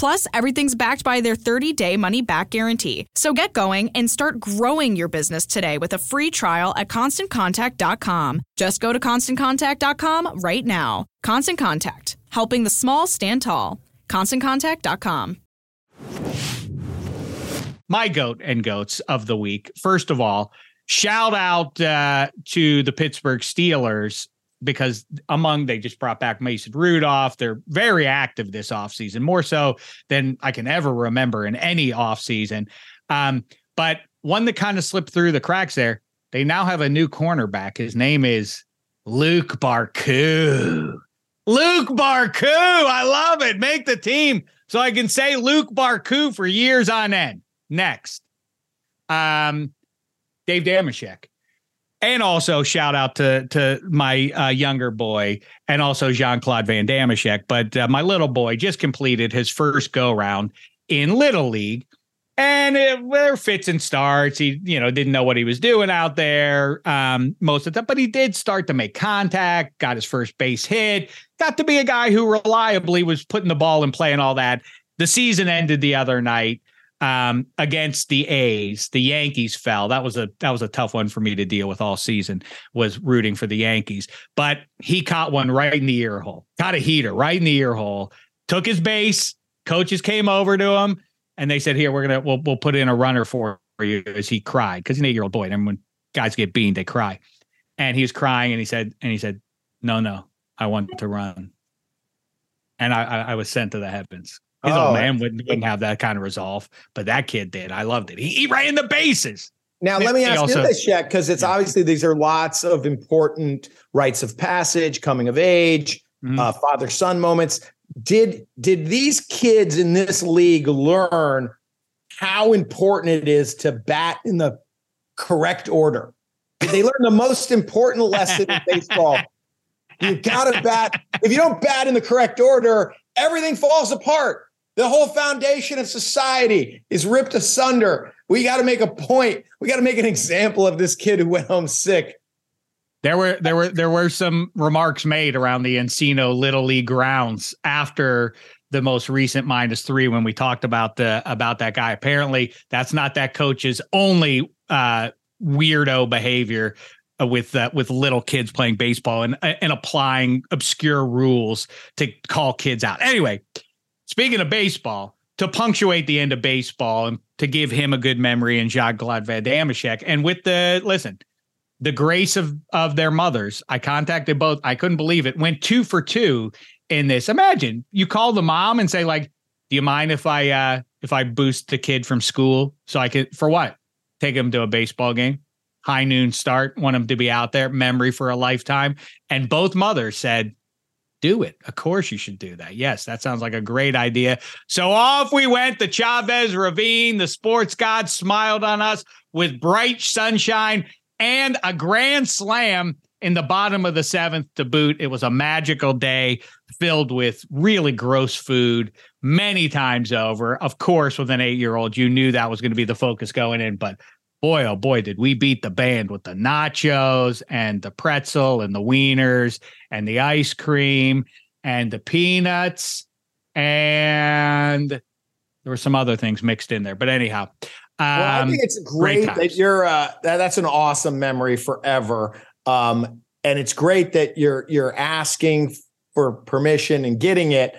Plus, everything's backed by their 30 day money back guarantee. So get going and start growing your business today with a free trial at constantcontact.com. Just go to constantcontact.com right now. Constant Contact, helping the small stand tall. ConstantContact.com. My goat and goats of the week. First of all, shout out uh, to the Pittsburgh Steelers because among they just brought back Mason Rudolph. They're very active this offseason, more so than I can ever remember in any offseason. Um, but one that kind of slipped through the cracks there, they now have a new cornerback. His name is Luq Barcoo. Luq Barcoo. I love it. Make the team so I can say Luq Barcoo for years on end. Next. Um, Dave Dameshek and also shout out to to my uh, younger boy and also Jean Claude Van Dameshek. But uh, my little boy just completed his first go round in Little League, and it, there fits and starts. He you know didn't know what he was doing out there um, most of the time, but he did start to make contact. Got his first base hit. Got to be a guy who reliably was putting the ball in play and all that. The season ended the other night um, against the A's. The Yankees fell. That was a that was a tough one for me to deal with all season. Was rooting for the Yankees, but he caught one right in the ear hole. Got a heater right in the ear hole. Took his base. Coaches came over to him and they said, "Here, we're gonna we'll we'll put in a runner for you." As he cried because he's an eight year old boy, and when guys get beaned, they cry. And he was crying, and he said, and he said, "No, no, I want to run." And I, I was sent to the heavens his oh, old man wouldn't, wouldn't have that kind of resolve, but that kid did. I loved it. He, he ran the bases. Now, let me ask also, you this, Shek, because it's yeah. obviously these are lots of important rites of passage, coming of age, mm-hmm. uh, father son moments. Did did these kids in this league learn how important it is to bat in the correct order? Did they learn the most important lesson in baseball? You got to bat. If you don't bat in the correct order, everything falls apart. The whole foundation of society is ripped asunder. We got to make a point. We got to make an example of this kid who went home sick. There were there were there were some remarks made around the Encino Little League grounds after the most recent minus three when we talked about the about that guy. Apparently, that's not that coach's only uh, weirdo behavior uh, with uh, with little kids playing baseball and and applying obscure rules to call kids out. Anyway, Speaking of baseball, to punctuate the end of baseball and to give him a good memory and Jacques Claude Van Dameshek. And with the listen, the grace of of their mothers, I contacted both. I couldn't believe it. Went two for two in this. Imagine you call the mom and say, like, do you mind if I uh if I boost the kid from school so I could for what? Take him to a baseball game, high noon start, want him to be out there, memory for a lifetime. And both mothers said, do it. Of course, you should do that. Yes, that sounds like a great idea. So off we went. The Chavez Ravine, the sports god smiled on us with bright sunshine and a grand slam in the bottom of the seventh to boot. It was a magical day filled with really gross food many times over. Of course, with an eight year old, you knew that was going to be the focus going in, but boy, oh boy, did we beat the band with the nachos and the pretzel and the wieners and the ice cream and the peanuts. And there were some other things mixed in there. But anyhow, um, well, I think it's great, great that you're, uh, that, that's an awesome memory forever. Um, and it's great that you're, you're asking for permission and getting it.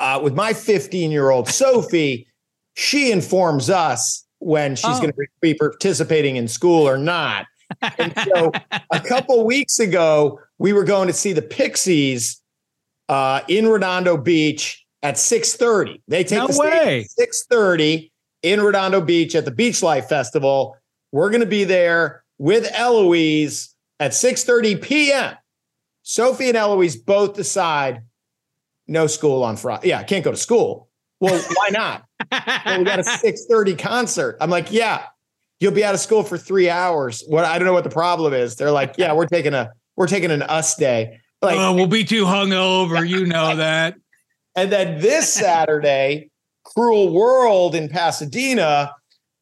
Uh, with my 15 year old Sophie, she informs us when she's oh. going to be participating in school or not. And so a couple weeks ago, we were going to see the Pixies uh, in Redondo Beach at 6:30. They take No the way. at 6:30 in Redondo Beach at the Beach Life Festival. We're going to be there with Eloise at 6:30 p.m. Sophie and Eloise both decide no school on Friday. Yeah, I can't go to school. Well, why not? Well, we got a 6:30 concert. I'm like, yeah, you'll be out of school for three hours. What I don't know what the problem is. They're like, yeah, we're taking a we're taking an us day. Like, oh, we'll be too hungover. You know that. and then this Saturday, Cruel World in Pasadena.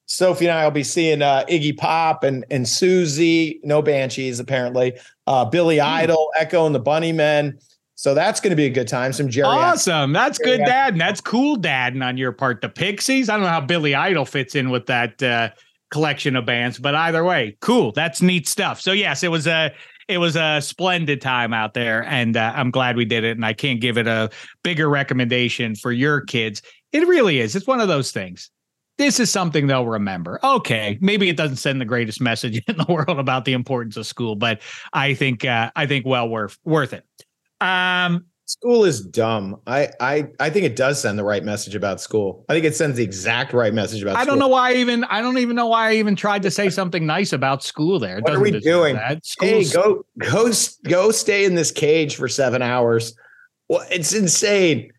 Sophie and I will be seeing uh, Iggy Pop and and Siouxsie. No Banshees apparently. Uh, Billy Idol, Echo and the Bunnymen. So that's going to be a good time. Some Jerry. Awesome. That's good, Yeah. dad. And that's cool, Dad. And on your part. The Pixies. I don't know how Billy Idol fits in with that uh, collection of bands, but either way, cool. That's neat stuff. So yes, it was a it was a splendid time out there, and uh, I'm glad we did it. And I can't give it a bigger recommendation for your kids. It really is. It's one of those things. This is something they'll remember. Okay, maybe it doesn't send the greatest message in the world about the importance of school, but I think uh, I think well worth worth it. Um, School is dumb. I I I think it does send the right message about school. I think it sends the exact right message about. I don't know why I even I don't even know why I even tried to say something nice about school there. It What are we doing? That. Hey, go go go stay in this cage for seven hours. Well, it's insane.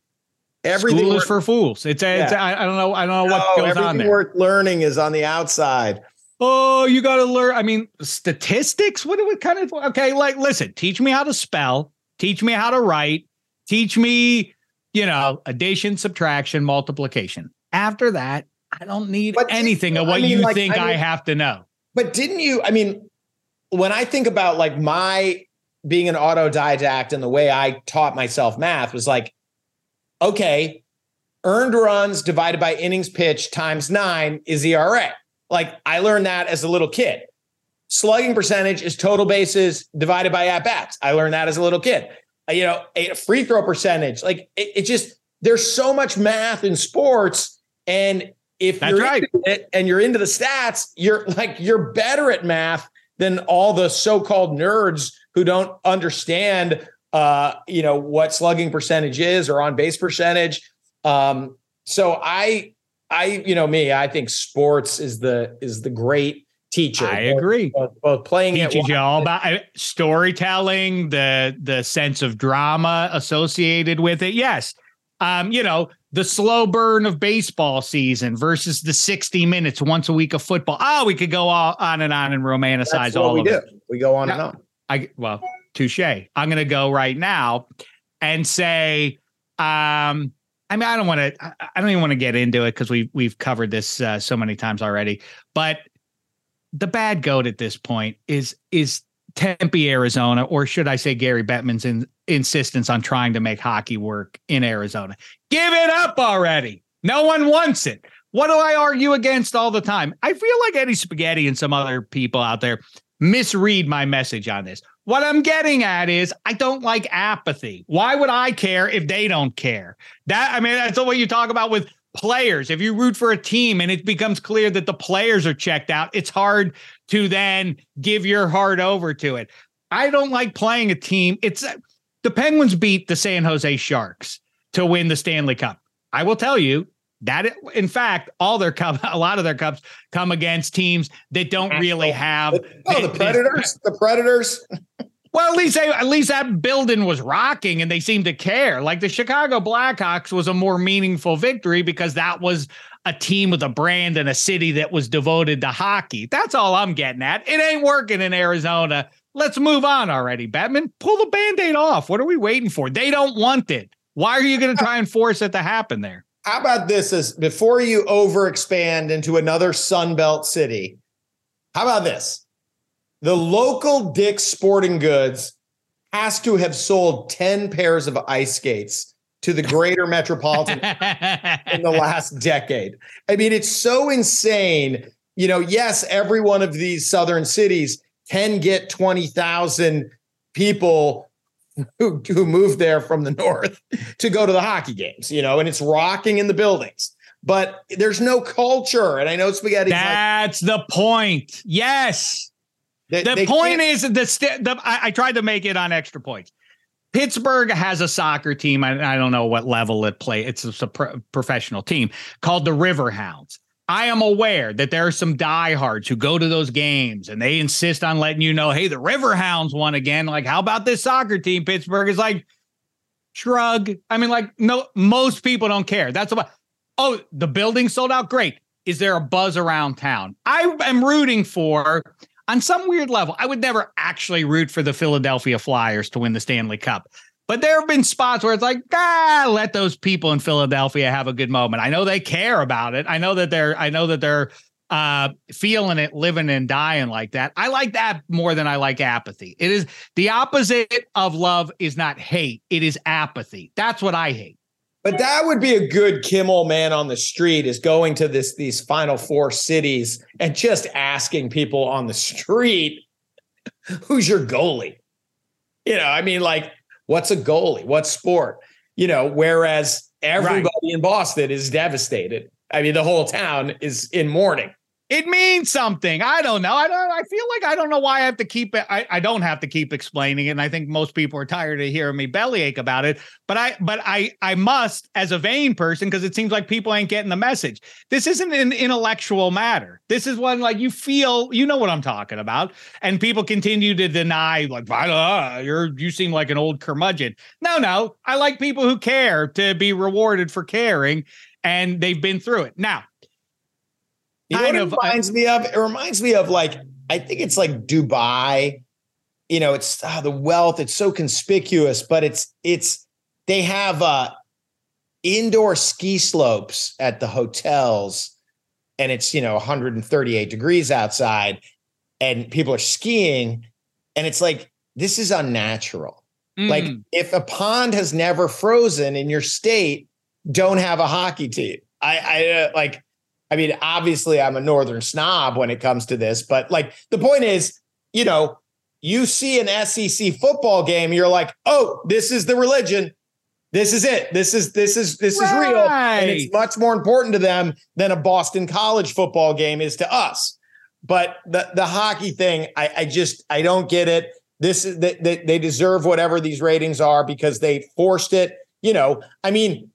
Everything school is for fools. It's, a, Yeah. I I don't know I don't know what No, goes everything on there. worth learning is on the outside. Oh, you got to learn. I mean, statistics. What do we kind of? Okay, like listen. Teach me how to spell. Teach me how to write. Teach me, you know, addition, subtraction, multiplication. After that, I don't need But anything of I what mean, you like, think I I have to know. But didn't you? I mean, when I think about like my being an autodidact and the way I taught myself math was like, okay, earned runs divided by innings pitched times nine is ERA. Like I learned that as a little kid. Slugging percentage is total bases divided by at bats. I learned that as a little kid. Uh, You know, a free throw percentage. Like it, it just there's so much math in sports, and if That's you're right. into it and you're into the stats, you're like you're better at math than all the so-called nerds who don't understand uh, you know, what slugging percentage is or on base percentage. Um, so I I, you know, me, I think sports is the is the great teacher. I agree. Both, both playing it, teaches you all about uh, storytelling, the the sense of drama associated with it. Yes. Um, you know, the slow burn of baseball season versus the 60 minutes once a week of football. Oh, we could go all, on and on and romanticize all we of do. it. We go on and on. I well, touche. I'm gonna go right now and say, um, I mean, I don't want to. I don't even want to get into it because we've we've covered this uh, so many times already. But the bad goat at this point is is Tempe, Arizona, or should I say Gary Bettman's in, insistence on trying to make hockey work in Arizona. Give it up already. No one wants it. What do I argue against all the time? I feel like Eddie Spaghetti and some other people out there misread my message on this. What I'm getting at is I don't like apathy. Why would I care if they don't care? That I mean, that's what you talk about with players. If you root for a team and it becomes clear that the players are checked out, it's hard to then give your heart over to it. I don't like playing a team. It's the Penguins beat the San Jose Sharks to win the Stanley Cup. I will tell you that it, in fact, all their cup, a lot of their cups come against teams that don't really have Oh, the Predators, the Predators. well, at least they, at least that building was rocking and they seemed to care. Like the Chicago Blackhawks was a more meaningful victory because that was a team with a brand and a city that was devoted to hockey. That's all I'm getting at. It ain't working in Arizona. Let's move on already, Bettman. Pull the band-aid off. What are we waiting for? They don't want it. Why are you going to try and force it to happen there? How about this Is before you overexpand into another Sunbelt city? How about this? The local Dick's Sporting Goods has to have sold 10 pairs of ice skates to the greater metropolitan in the last decade. I mean, it's so insane. You know, yes, every one of these southern cities can get 20,000 people who, who move there from the north to go to the hockey games, you know, and it's rocking in the buildings. But there's no culture. And I know spaghetti. That's the point. Yes. They, the they point is the, st- the I, I, tried to make it on extra points. Pittsburgh has a soccer team. I, I don't know what level it play. It's a, a pro- professional team called the Riverhounds. I am aware that there are some diehards who go to those games and they insist on letting you know, hey, the Riverhounds won again. Like, how about this soccer team? Pittsburgh is like, shrug. I mean, like, no, most people don't care. That's about, oh, the building sold out. Great. Is there a buzz around town? I am rooting for, on some weird level, I would never actually root for the Philadelphia Flyers to win the Stanley Cup. But there have been spots where it's like, ah, let those people in Philadelphia have a good moment. I know they care about it. I know that they're, I know that they're uh, feeling it, living and dying like that. I like that more than I like apathy. It is the opposite of love is not hate. It is apathy. That's what I hate. But that would be a good Kimmel man on the street is going to this these final four cities and just asking people on the street, who's your goalie? You know, I mean, like What's a goalie? What sport? You know, whereas everybody right. in Boston is devastated. I mean, the whole town is in mourning. It means something. I don't know. I don't. I feel like I don't know why I have to keep it. I, I don't have to keep explaining it. And I think most people are tired of hearing me bellyache about it. But I, but I, I must as a vain person because it seems like people ain't getting the message. This isn't an intellectual matter. This is one like you feel. You know what I'm talking about. And people continue to deny. Like, uh, you're you seem like an old curmudgeon. No, no. I like people who care to be rewarded for caring, and they've been through it. Now you know what it reminds me of? It reminds me of like I think it's like Dubai. You know, it's oh, the wealth. It's so conspicuous, but it's it's they have uh indoor ski slopes at the hotels, and it's you know 138 degrees outside, and people are skiing, and it's like this is unnatural. Mm. Like if a pond has never frozen in your state, don't have a hockey team. I, I uh, like I mean, obviously, I'm a northern snob when it comes to this, but like the point is, you know, you see an SEC football game, you're like, oh, this is the religion. This is it. This is this is this right. is real, and it's much more important to them than a Boston College football game is to us. But the the hockey thing, I, I just I don't get it. This is they, they, they deserve whatever these ratings are because they forced it. You know, I mean,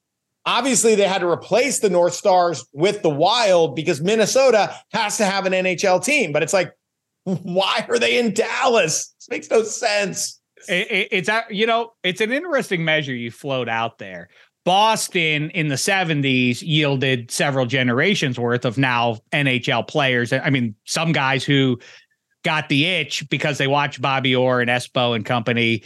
Obviously, they had to replace the North Stars with the Wild because Minnesota has to have an NHL team. But it's like, why are they in Dallas? This makes no sense. It, it, it's you know, it's an interesting measure you float out there. Boston in the 70s yielded several generations worth of now NHL players. I mean, some guys who got the itch because they watched Bobby Orr and Espo and company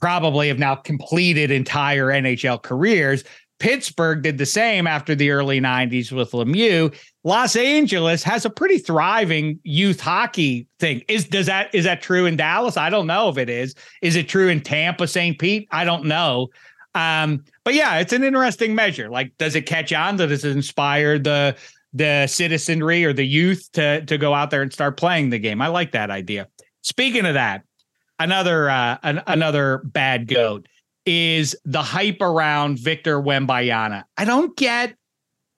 probably have now completed entire NHL careers. Pittsburgh did the same after the early 90s with Lemieux. Los Angeles has a pretty thriving youth hockey thing. Is does that is that true in Dallas? I don't know if it is. Is it true in Tampa, St. Pete? I don't know. Um, but yeah, it's an interesting measure. Like, does it catch on? Does it inspire the the citizenry or the youth to to go out there and start playing the game? I like that idea. Speaking of that, another uh, an, another bad goat is the hype around Victor Wembanyama. I don't get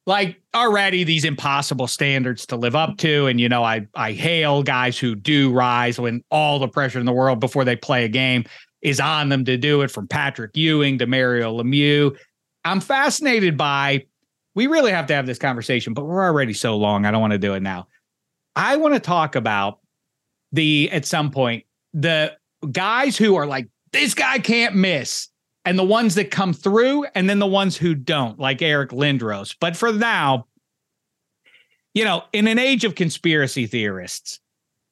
like already these impossible standards to live up to. And you know, I I hail guys who do rise when all the pressure in the world before they play a game is on them to do it from Patrick Ewing to Mario Lemieux. I'm fascinated by we really have to have this conversation, but we're already so long. I don't want to do it now. I want to talk about the at some point the guys who are like this guy can't miss and the ones that come through, and then the ones who don't, like Eric Lindros. But for now, you know, in an age of conspiracy theorists,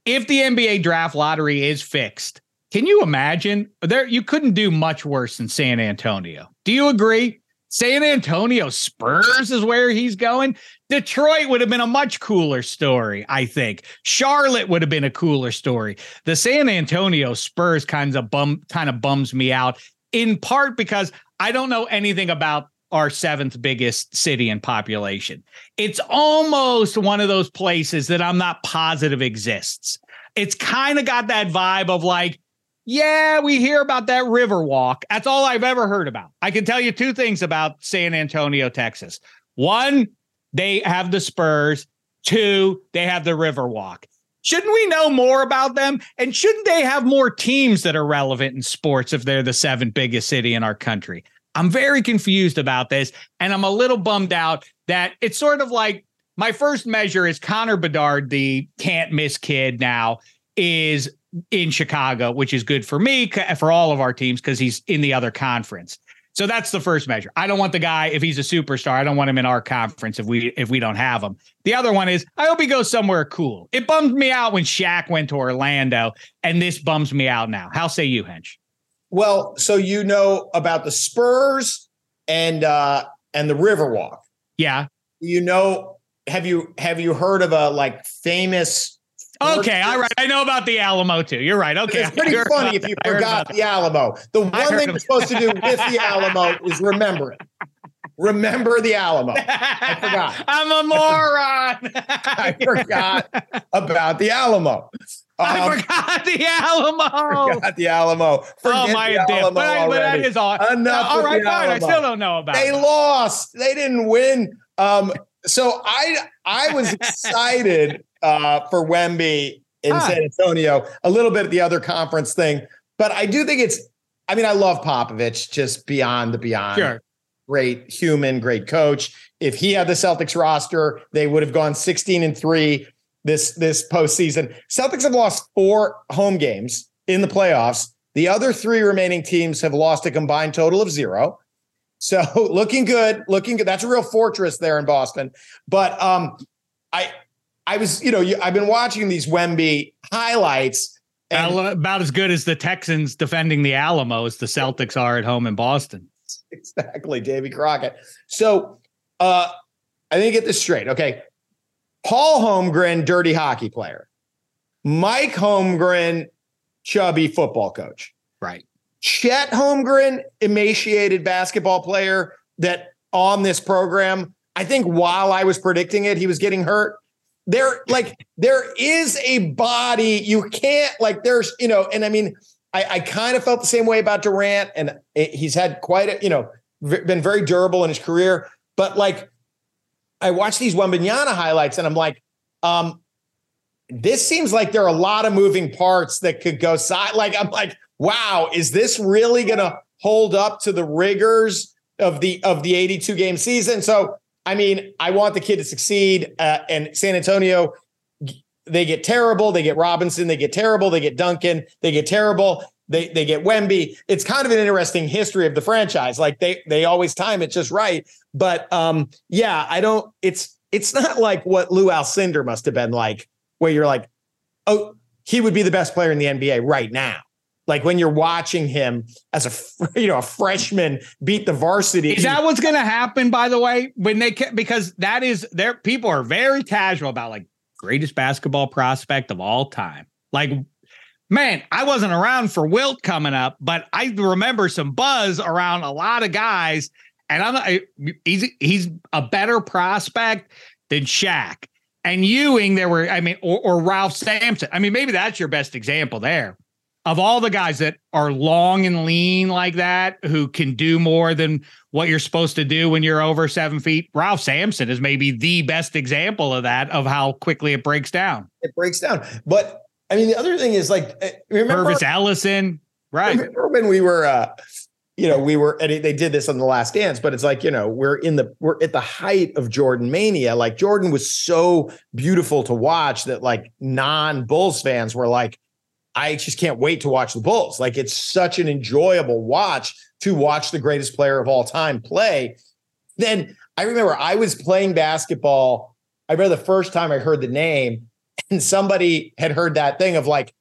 if the NBA draft lottery is fixed, can you imagine there you couldn't do much worse than San Antonio? Do you agree? San Antonio Spurs is where he's going. Detroit would have been a much cooler story, I think. Charlotte would have been a cooler story. The San Antonio Spurs kinds of bum kind of bums me out in part because I don't know anything about our seventh biggest city in population. It's almost one of those places that I'm not positive exists. It's kind of got that vibe of like, yeah, we hear about that river walk. That's all I've ever heard about. I can tell you two things about San Antonio, Texas. One, they have the Spurs. Two, they have the river walk. Shouldn't we know more about them? And shouldn't they have more teams that are relevant in sports if they're the seventh biggest city in our country? I'm very confused about this. And I'm a little bummed out that it's sort of like my first measure is Connor Bedard, the can't miss kid now, is in Chicago, which is good for me, for all of our teams, because he's in the other conference. So that's the first measure. I don't want the guy if he's a superstar. I don't want him in our conference if we if we don't have him. The other one is I hope he goes somewhere cool. It bummed me out when Shaq went to Orlando, and this bums me out now. How say you, Hench? Well, so you know about the Spurs and uh and the Riverwalk. Yeah. You know, have you have you heard of a like famous Okay, all right. I know about the Alamo too. You're right. Okay. It's pretty funny if you forgot the Alamo. The one thing you're supposed to do with the Alamo is remember it. Remember the Alamo. I forgot. I'm a moron. I forgot about the Alamo. Um, I forgot the Alamo. Forgot the Alamo. Forget oh my damn! But, I, but that is all. Enough. all right, fine. Alamo. I still don't know about. They it. lost. They didn't win. Um, so I I was excited uh, for Wemby in ah. San Antonio, a little bit at the other conference thing. But I do think it's, I mean, I love Popovich just beyond the beyond. Sure. Great human, great coach. If he had the Celtics roster, they would have gone 16 and three this this postseason. Celtics have lost four home games in the playoffs. The other three remaining teams have lost a combined total of zero. So looking good, looking good. That's a real fortress there in Boston. But um, I I was, you know, I've been watching these Wemby highlights. And about as good as the Texans defending the Alamo as the Celtics are at home in Boston. Exactly, Davy Crockett. So uh I think get this straight. Okay. Paul Holmgren, dirty hockey player. Mike Holmgren, chubby football coach. Right. Chet Holmgren, emaciated basketball player that on this program, I think while I was predicting it, he was getting hurt there like there is a body. You can't like there's you know and i mean i, I kind of felt the same way about durant and it, he's had quite a you know v- been very durable in his career. But like i watch these wembanyama highlights and i'm like um this seems like there are a lot of moving parts that could go side like i'm like wow is this really gonna hold up to the rigors of the of the 82 game season? So I mean, I want the kid to succeed. Uh, and San Antonio, they get terrible. They get Robinson. They get terrible. They get Duncan. They get terrible. They they get Wemby. It's kind of an interesting history of the franchise. Like they they always time it just right. But um, yeah, I don't. It's it's not like what Lou Alcindor must have been like, where you're like, oh, he would be the best player in the NBA right now like when you're watching him as a you know a freshman beat the varsity. Is that what's going to happen? By the way, when they because that is there, people are very casual about like greatest basketball prospect of all time. Like, man, I wasn't around for Wilt coming up, but I remember some buzz around a lot of guys, and I'm I, he's he's a better prospect than Shaq. And Ewing, there were, I mean, or, or Ralph Sampson. I mean, maybe that's your best example there of all the guys that are long and lean like that, who can do more than what you're supposed to do when you're over seven feet, Ralph Sampson is maybe the best example of that, of how quickly it breaks down. It breaks down. But I mean, the other thing is like, eh, remember Pervis Ellison, right? Remember when we were, uh, you know, we were, and they did this on the last dance, but it's like, you know, we're in the, we're at the height of Jordan mania. Like Jordan was so beautiful to watch that like non Bulls fans were like, I just can't wait to watch the Bulls. Like it's such an enjoyable watch to watch the greatest player of all time play. Then I remember I was playing basketball. I remember the first time I heard the name, and somebody had heard that thing of like,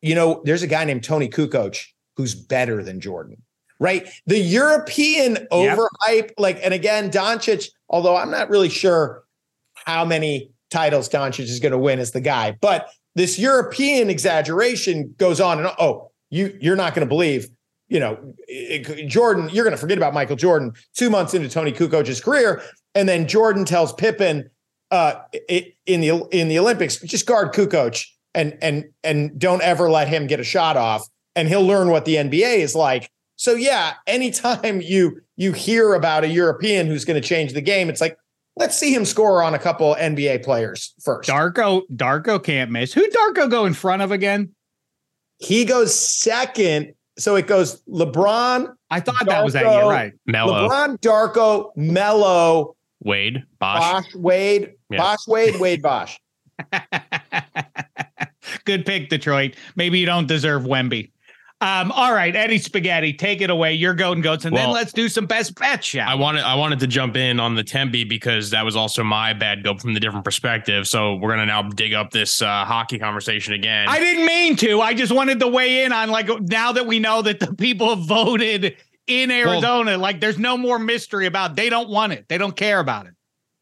you know, there's a guy named Toni Kukoc who's better than Jordan, right? The European overhype, yep. like, and again, Doncic, although I'm not really sure how many titles Doncic is going to win as the guy, but this European exaggeration goes on and oh, you you're not going to believe, you know, Jordan. You're going to forget about Michael Jordan two months into Toni Kukoc's career, and then Jordan tells Pippen uh, in the in the Olympics, just guard Kukoc and and and don't ever let him get a shot off, and he'll learn what the NBA is like. So yeah, anytime you you hear about a European who's going to change the game, it's like, let's see him score on a couple NBA players first. Darko, Darko can't miss. Who Darko go in front of again? He goes second. So it goes LeBron. I thought that was that year, right? Melo, LeBron, Darko, Melo, Wade, Bosh. Bosh, Wade, Yeah. Bosh, Wade, Wade, Bosh. Good pick, Detroit. Maybe you don't deserve Wemby. Um, all right, Eddie Spaghetti, take it away. You're golden goats, and then let's do some best bets, shall I wanted I wanted to jump in on the Tempe because that was also my bad go from the different perspective. So we're gonna now dig up this uh, hockey conversation again. I didn't mean to. I just wanted to weigh in on like now that we know that the people have voted in Arizona, like there's no more mystery about. They don't want it. They don't care about it.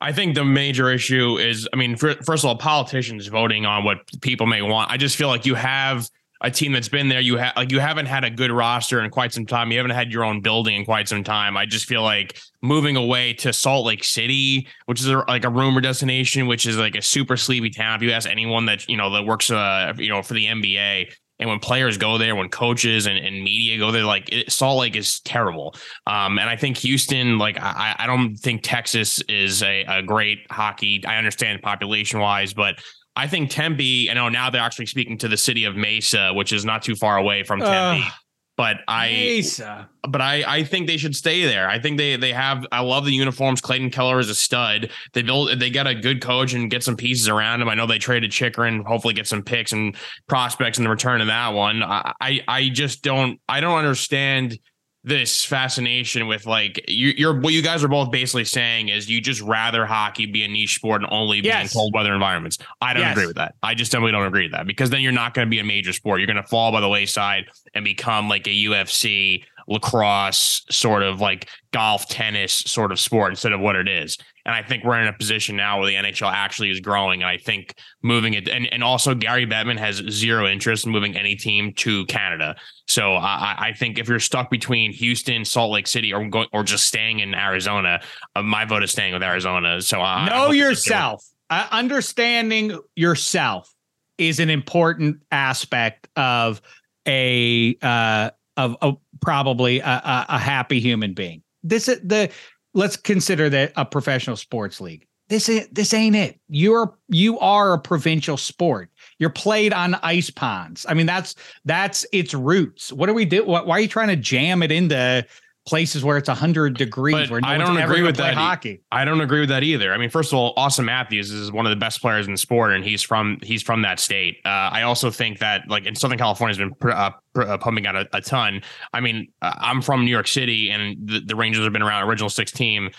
I think the major issue is, I mean, fir- first of all, politicians voting on what people may want. I just feel like you have a team that's been there. You have like you haven't had a good roster in quite some time. You haven't had your own building in quite some time. I just feel like moving away to Salt Lake City, which is a, like a rumor destination, which is like a super sleepy town. If you ask anyone that you know that works, uh, you know, for the NBA. And when players go there, when coaches and, and media go there, like it, Salt Lake is terrible. Um, and I think Houston, like I, I don't think Texas is a, a great hockey. I understand population wise, but I think Tempe. I know now they're actually speaking to the city of Mesa, which is not too far away from Tempe. Ugh. but I, Mesa. but I, I think they should stay there. I think they, they have. I love the uniforms. Clayton Keller is a stud. They build. They got a good coach and get some pieces around him. I know they traded Chychrun. Hopefully, get some picks and prospects in the return of that one. I, I, I just don't. I don't understand this fascination with like you, you're what you guys are both basically saying is you just rather hockey be a niche sport and only be in cold weather environments. I don't Yes. agree with that. I just simply don't agree with that because then you're not going to be a major sport. You're going to fall by the wayside and become like a UFC lacrosse sort of like golf tennis sort of sport instead of what it is. And I think we're in a position now where the NHL actually is growing. And I think moving it and, and also Gary Bettman has zero interest in moving any team to Canada. So I, I think if you're stuck between Houston, Salt Lake City, or going or just staying in Arizona, uh, my vote is staying with Arizona. So I I know hope they do it. yourself. Uh, understanding yourself is an important aspect of a uh, of, of probably a, a, a happy human being. This is the let's consider that a professional sports league. This is this ain't it. You're you are a provincial sport. You're played on ice ponds. I mean, that's that's its roots. What do we do? Why, why are you trying to jam it into places where it's hundred degrees But where no I don't agree with play that hockey? I don't agree with that either. I mean, first of all, Auston Matthews is one of the best players in the sport, and he's from he's from that state. Uh, I also think that like in Southern California has been pr- uh, pr- uh, pumping out a, a ton. I mean, uh, I'm from New York City, and the, the Rangers have been around original six team.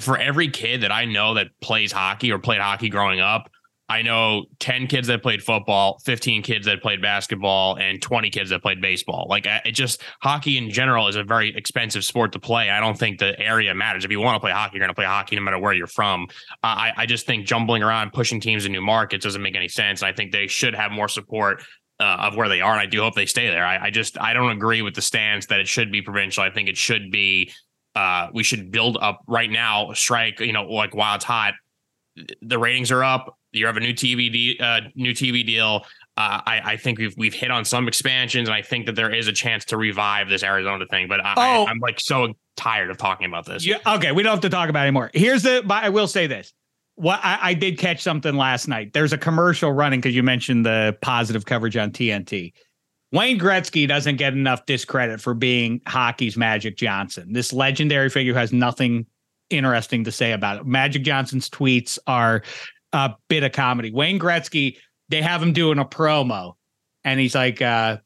For every kid that I know that plays hockey or played hockey growing up, I know 10 kids that played football, 15 kids that played basketball, and 20 kids that played baseball. Like it just hockey in general is a very expensive sport to play. I don't think the area matters. If you want to play hockey, you're going to play hockey no matter where you're from. Uh, I, I just think jumbling around, pushing teams in new markets doesn't make any sense. I think they should have more support. Uh, of where they are, and I do hope they stay there. I, I just I don't agree with the stance that it should be provincial. I think it should be. Uh, we should build up right now. Strike, you know, like while it's hot, the ratings are up. You have a new TV de- uh, new TV deal. Uh, I, I think we've we've hit on some expansions, and I think that there is a chance to revive this Arizona thing. But I, Oh. I, I'm like so tired of talking about this. Yeah. Okay. We don't have to talk about it anymore. Here's the. But I will say this. What I, I did catch something last night. There's a commercial running because you mentioned the positive coverage on TNT. Wayne Gretzky doesn't get enough discredit for being hockey's Magic Johnson. This legendary figure has nothing interesting to say about it. Magic Johnson's tweets are a bit of comedy. Wayne Gretzky, they have him doing a promo, and he's like, uh,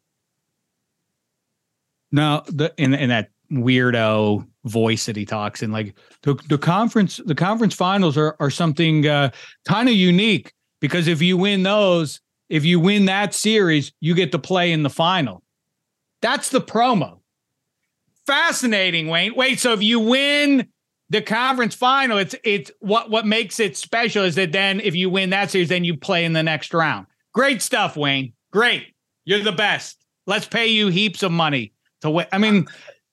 no, the in in that weirdo voice that he talks in, like the the conference the conference finals are are something uh, kind of unique because if you win those, if you win that series, you get to play in the final. That's the promo. Fascinating, Wayne. Wait, so if you win the conference final, it's it's what what makes it special is that then if you win that series, then you play in the next round. Great stuff, Wayne. Great. You're the best. Let's pay you heaps of money to win. I mean,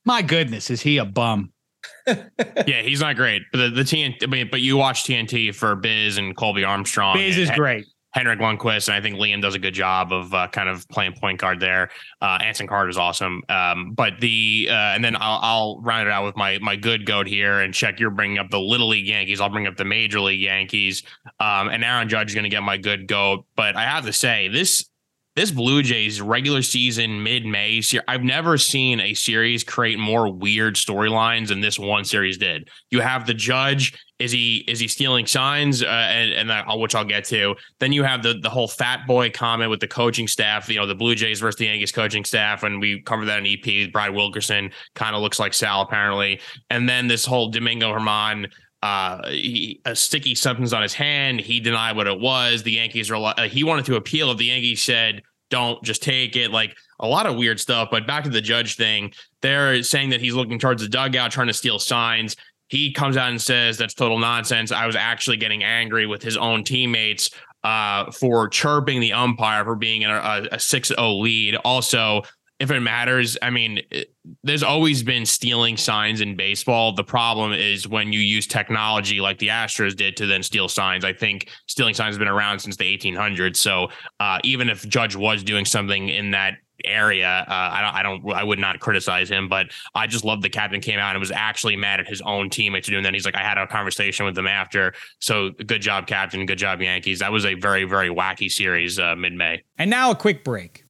my goodness, is he a bum? yeah, he's not great. But the, the TNT, I mean, but you watch TNT for Biz and Colby Armstrong. Biz is great. Henrik Lundqvist, and I think Liam does a good job of uh, kind of playing point guard there. Uh, Anson Carter is awesome, um, but the uh, and then I'll, I'll round it out with my my good goat here and check. You're bringing up the little league Yankees. I'll bring up the major league Yankees, um, and Aaron Judge is going to get my good goat. But I have to say this this Blue Jays regular season mid May, I've never seen a series create more weird storylines than this one series did. You have the judge. Is he is he stealing signs? Uh, and and that, which I'll get to. Then you have the the whole fat boy comment with the coaching staff. You know the Blue Jays versus the Yankees coaching staff, and we covered that in EP. Brad Wilkerson kind of looks like Sal apparently, and then this whole Domingo Germán uh, he, a sticky substance on his hand. He denied what it was. The Yankees are. Uh, he wanted to appeal. If the Yankees said, "Don't just take it," like a lot of weird stuff. But back to the judge thing, they're saying that he's looking towards the dugout, trying to steal signs. He comes out and says that's total nonsense. I was actually getting angry with his own teammates uh, for chirping the umpire for being in a, a 6-0 lead. Also, if it matters, I mean, it, there's always been stealing signs in baseball. The problem is when you use technology like the Astros did to then steal signs. I think stealing signs has been around since the 1800s. So uh, even if Judge was doing something in that area, uh, I don't, I don't, I would not criticize him. But I just love the captain came out and was actually mad at his own teammates doing that. He's like, I had a conversation with them after. So good job, captain. Good job, Yankees. That was a very, very wacky series uh, mid May. And now a quick break.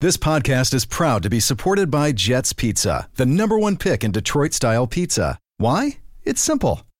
This podcast is proud to be supported by Jets Pizza, the number one pick in Detroit style pizza. Why? It's simple.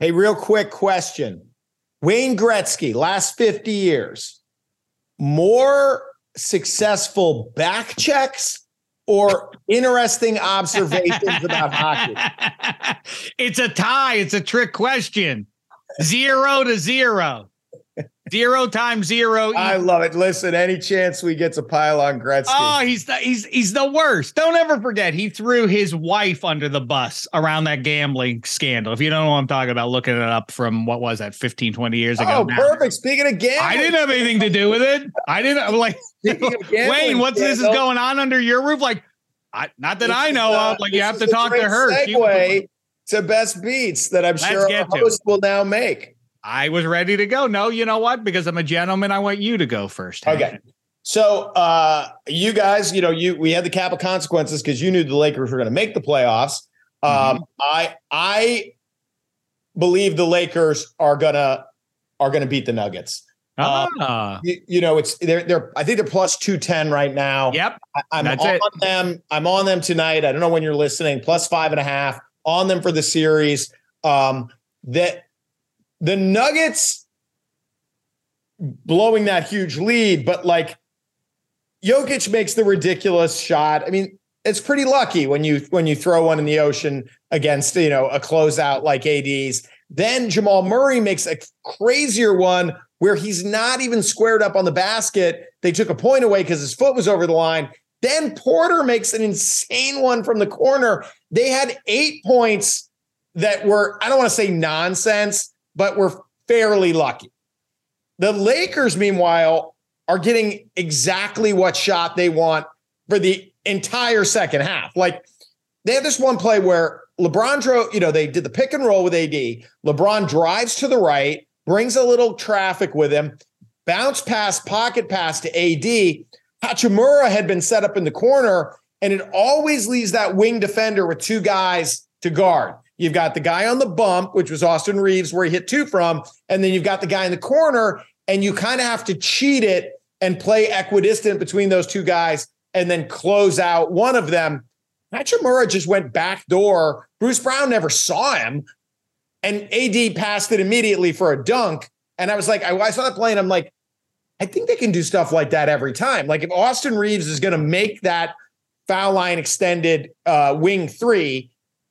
Hey, real quick question. Wayne Gretzky, last 50 years, more successful back checks or interesting observations about hockey? It's a tie. It's a trick question. Zero to zero. Zero times zero. I love it. Listen, any chance we get to pile on Gretzky? Oh, he's the, he's he's the worst. Don't ever forget he threw his wife under the bus around that gambling scandal. If you don't know what I'm talking about, looking it up from what was that 15, 20 years ago. Oh, now. perfect. Speaking of gambling, I didn't have anything to do with it. I didn't I'm like Wayne, what's this is going on under your roof? Like, I, not that I know uh, of. Like, you have to talk to her. Segue to best beats that I'm Let's sure our to will now make. I was ready to go. No, you know what? Because I'm a gentleman, I want you to go first. Okay. So uh you guys, you know, you we had the cap of consequences because you knew the Lakers were going to make the playoffs. Um Mm-hmm. I I believe the Lakers are gonna are gonna beat the Nuggets. Ah, You, you know, it's they're they're I think they're plus two ten right now. yep. I, I'm That's on it. them. I'm on them tonight. I don't know when you're listening. Plus five and a half on them for the series. Um, that the Nuggets blowing that huge lead, but like Jokic makes the ridiculous shot. I mean, it's pretty lucky when you when you throw one in the ocean against you know a closeout like AD's. Then Jamal Murray makes a crazier one where he's not even squared up on the basket. They took a point away because his foot was over the line. Then Porter makes an insane one from the corner. They had eight points that were, I don't want to say nonsense, but we're fairly lucky. The Lakers, meanwhile, are getting exactly what shot they want for the entire second half. Like they had this one play where LeBron drove, you know, they did the pick and roll with AD. LeBron drives to the right, brings a little traffic with him, bounce pass, pocket pass to AD. Hachimura had been set up in the corner, and it always leaves that wing defender with two guys to guard. You've got the guy on the bump, which was Austin Reaves, where he hit two from, and then you've got the guy in the corner, and you kind of have to cheat it and play equidistant between those two guys, and then close out one of them. Hachimura just went back door. Bruce Brown never saw him, and AD passed it immediately for a dunk. And I was like, I, I saw that play, and I'm like, I think they can do stuff like that every time. Like if Austin Reaves is going to make that foul line extended uh, wing three,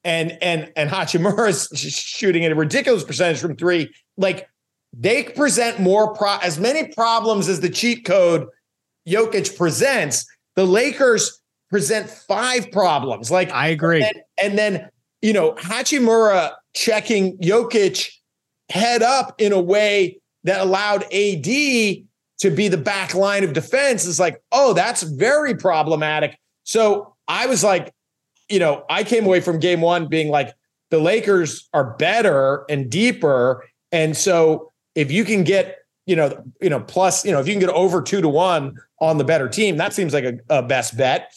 and and and Hachimura is shooting at a ridiculous percentage from three. Like they present more pro as many problems as the cheat code Jokic presents. The Lakers present five problems. Like I agree. And, and then you know Hachimura checking Jokic head up in a way that allowed AD to be the back line of defense is like, oh, that's very problematic. So I was like, you know, I came away from game one being like, the Lakers are better and deeper. And so if you can get, you know, you know, plus, you know, if you can get over two to one on the better team, that seems like a, a best bet.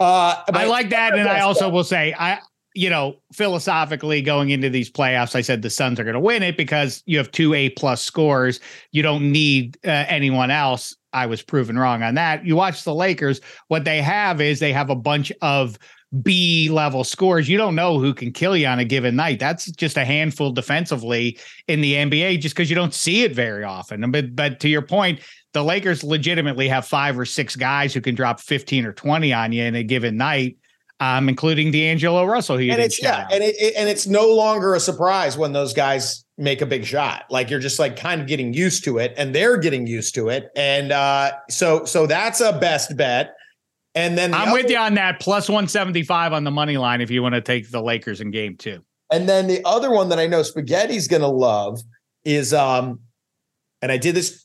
Uh, I like that. And I also bet. will say, I, you know, philosophically going into these playoffs, I said the Suns are going to win it because you have two A plus scores. You don't need uh, anyone else. I was proven wrong on that. You watch the Lakers, what they have is they have a bunch of B level scores. You don't know who can kill you on a given night. That's just a handful defensively in the NBA just because you don't see it very often. But but to your point, the Lakers legitimately have five or six guys who can drop 15 or 20 on you in a given night. Um, including D'Angelo Russell, and it's yeah, and it, it, and it's no longer a surprise when those guys make a big shot. Like you're just like kind of getting used to it, and they're getting used to it, and uh, so so that's a best bet. And then the I'm other, with you on that plus 175 on the money line if you want to take the Lakers in game two. And then the other one that I know Spaghetti's going to love is, um, and I did this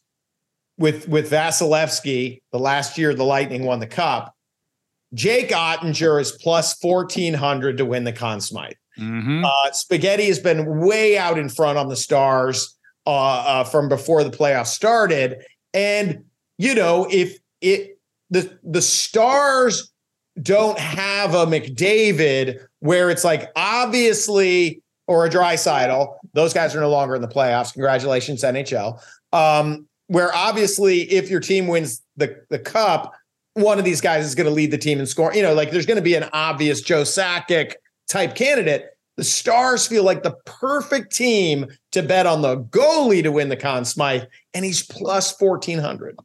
with with Vasilevskiy the last year the Lightning won the Cup. Jake Oettinger is plus 1400 to win the Conn Smythe. Mm-hmm. Uh, Spaghetti has been way out in front on the Stars uh, uh, from before the playoffs started. And, you know, if it the the stars don't have a McDavid where it's like obviously or a Draisaitl. Those guys are no longer in the playoffs. Congratulations, NHL. Um, where obviously, if your team wins the the cup, one of these guys is going to lead the team in score. You know, like there's going to be an obvious Joe Sakic type candidate. The Stars feel like the perfect team to bet on the goalie to win the Conn Smythe, and he's plus fourteen hundred.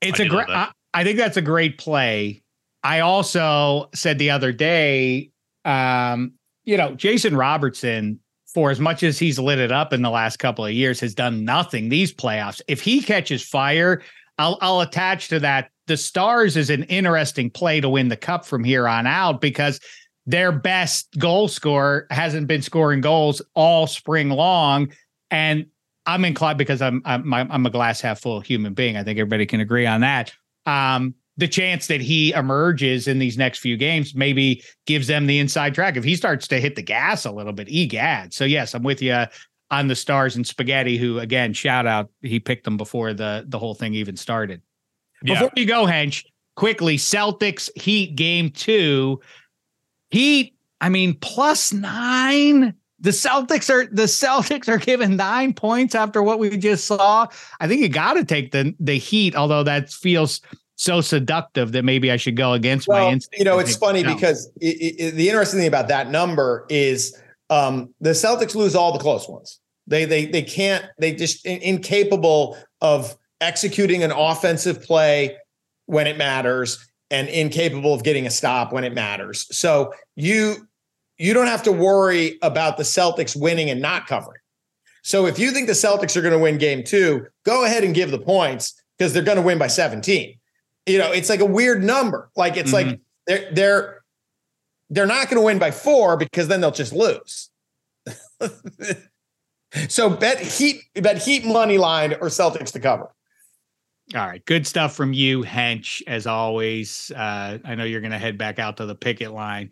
It's I a great. I, I think that's a great play. I also said the other day, um, you know, Jason Robertson, for as much as he's lit it up in the last couple of years, has done nothing these playoffs. If he catches fire, I'll I'll attach to that. The Stars is an interesting play to win the cup from here on out because their best goal scorer hasn't been scoring goals all spring long. And I'm inclined because I'm I'm I'm a glass half full human being. I think everybody can agree on that. Um, the chance that he emerges in these next few games maybe gives them the inside track. If he starts to hit the gas a little bit, egad. So yes, I'm with you on the stars and spaghetti. Who again, shout out, he picked them before the the whole thing even started. Yeah. Before you go, Hench, quickly, Celtics Heat game two. Heat, I mean, plus nine the Celtics are the Celtics are given nine points after what we just saw. I think you got to take the the Heat, although that feels so seductive that maybe I should go against well, my instinct. You know, it's funny no. because it, it, the interesting thing about that number is um, the Celtics lose all the close ones. They they they can't. They just in, incapable of executing an offensive play when it matters and incapable of getting a stop when it matters. So you you don't have to worry about the Celtics winning and not covering. So if you think the Celtics are going to win game two, go ahead and give the points because they're going to win by 17. You know, it's like a weird number. Like it's mm-hmm. like they're they're they're not going to win by four because then they'll just lose. so bet Heat bet Heat money line or Celtics to cover. All right, good stuff from you, Hench. As always, uh, I know you're going to head back out to the picket line.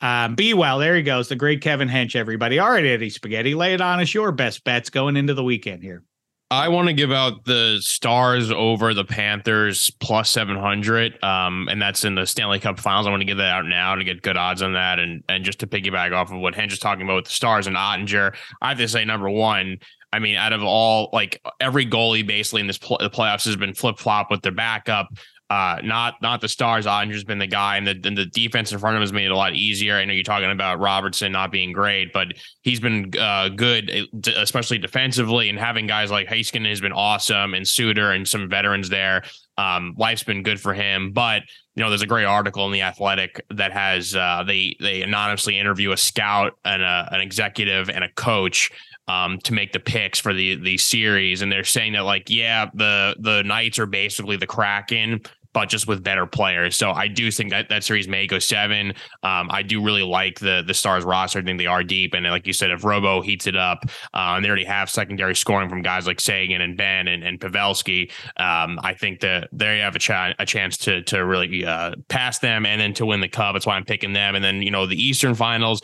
Um, be well. There he goes. The great Kevin Hench, everybody. All right, Eddie Spaghetti, lay it on us. Your best bets going into the weekend here. I want to give out the Stars over the Panthers plus 700. Um, and that's in the Stanley Cup finals. I want to give that out now to get good odds on that. And and just to piggyback off of what Hench is talking about with the Stars and Oettinger, I have to say, number one, I mean, out of all, like every goalie basically in this pl- the playoffs has been flip flop with their backup. Uh, not not the stars. Oettinger's been the guy, and the and the defense in front of him has made it a lot easier. I know you're talking about Robertson not being great, but he's been uh, good, especially defensively, and having guys like Heiskanen has been awesome, and Suter and some veterans there. Um, life's been good for him, but you know, there's a great article in the Athletic that has uh, they they anonymously interview a scout and a, an executive and a coach um, to make the picks for the the series, and they're saying that like, yeah, the the Knights are basically the Kraken, but just with better players. So I do think that that series may go seven. Um, I do really like the the Stars roster. I think they are deep, and like you said, if Robo heats it up, uh, and they already have secondary scoring from guys like Seguin and Benn and, and Pavelski, um, I think that they have a, ch- a chance to to really uh, pass them and then to win the cup. That's why I'm picking them. And then you know the Eastern Finals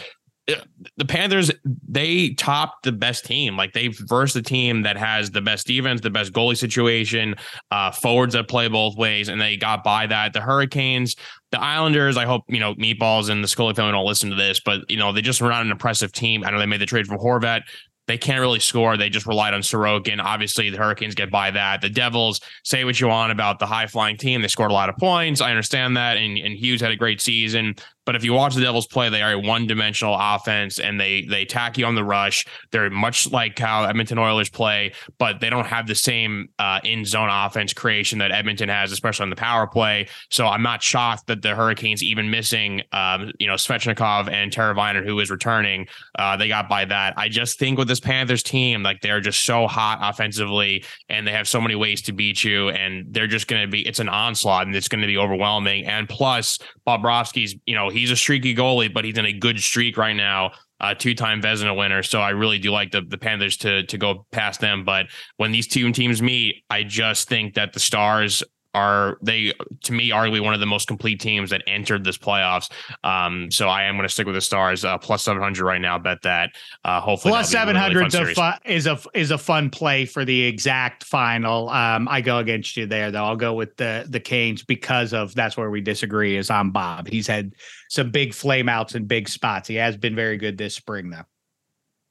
the Panthers they topped the best team. Like they've versed the team that has the best defense, the best goalie situation, uh, forwards that play both ways, and they got by that. The Hurricanes, the Islanders. I hope you know Meatballs and the Scully family don't listen to this, but you know they just were not an impressive team. I know they made the trade for Horvat. They can't really score. They just relied on Sorokin. Obviously, the Hurricanes get by that. The Devils, say what you want about the high flying team. They scored a lot of points. I understand that. And, and Hughes had a great season. But if you watch the Devils play, they are a one-dimensional offense, and they they attack you on the rush. They're much like how Edmonton Oilers play, but they don't have the same uh, in-zone offense creation that Edmonton has, especially on the power play. So I'm not shocked that the Hurricanes, even missing, um, you know, Svechnikov and Teravainen, who is returning, uh, they got by that. I just think with this Panthers team, like they're just so hot offensively, and they have so many ways to beat you, and they're just going to be. It's an onslaught, and it's going to be overwhelming. And plus, Bobrovsky's, you know he's a streaky goalie, but he's in a good streak right now. Uh, two-time Vezina winner, so I really do like the the Panthers to to go past them. But when these two teams meet, I just think that the Stars are they to me arguably one of the most complete teams that entered this playoffs. Um, so I am going to stick with the Stars uh, plus seven hundred right now. Bet that uh, hopefully plus seven hundred really fu- is a is a fun play for the exact final. Um, I go against you there though. I'll go with the the Canes because of that's where we disagree. Is on Bob. He's had some big flame outs in big spots. He has been very good this spring though.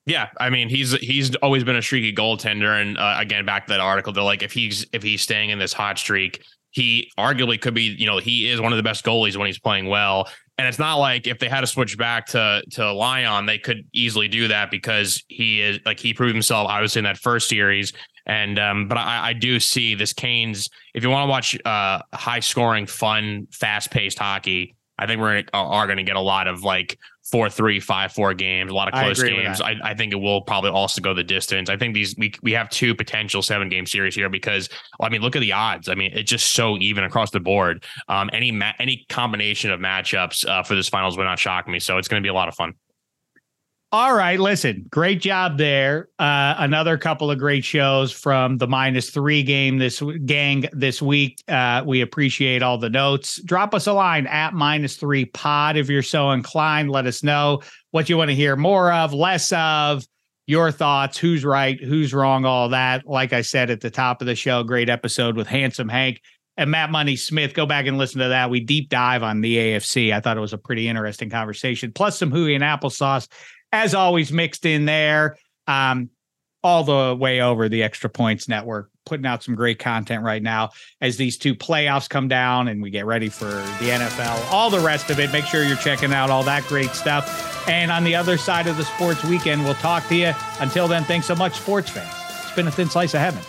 Yeah, I mean he's he's always been a streaky goaltender, and uh, again back to that article, they're like if he's if he's staying in this hot streak, he arguably could be you know he is one of the best goalies when he's playing well, and it's not like if they had to switch back to to Lyon, they could easily do that because he is like he proved himself obviously in that first series, and um, but I, I do see this Canes. If you want to watch uh, high scoring, fun, fast paced hockey, I think we're are going to get a lot of like four three five four games, a lot of close I games. I, I, think it will probably also go the distance. I think these we we have two potential seven game series here because I mean look at the odds. I mean it's just so even across the board. Um, any ma- any combination of matchups uh, for this finals would not shock me. So it's going to be a lot of fun. All right, listen, great job there. Uh, another couple of great shows from the minus three game this gang this week. Uh, we appreciate all the notes. Drop us a line at minus three pod if you're so inclined. Let us know what you want to hear more of, less of, your thoughts, who's right, who's wrong, all that. Like I said at the top of the show, great episode with Handsome Hank and Matt Money Smith. Go back and listen to that. We deep dive on the AFC. I thought it was a pretty interesting conversation, plus some hooey and applesauce as always, mixed in there. Um, all the way over the Extra Points Network, putting out some great content right now as these two playoffs come down and we get ready for the NFL, all the rest of it. Make sure you're checking out all that great stuff. And on the other side of the sports weekend, we'll talk to you. Until then, thanks so much, sports fans. It's been a thin slice of heaven.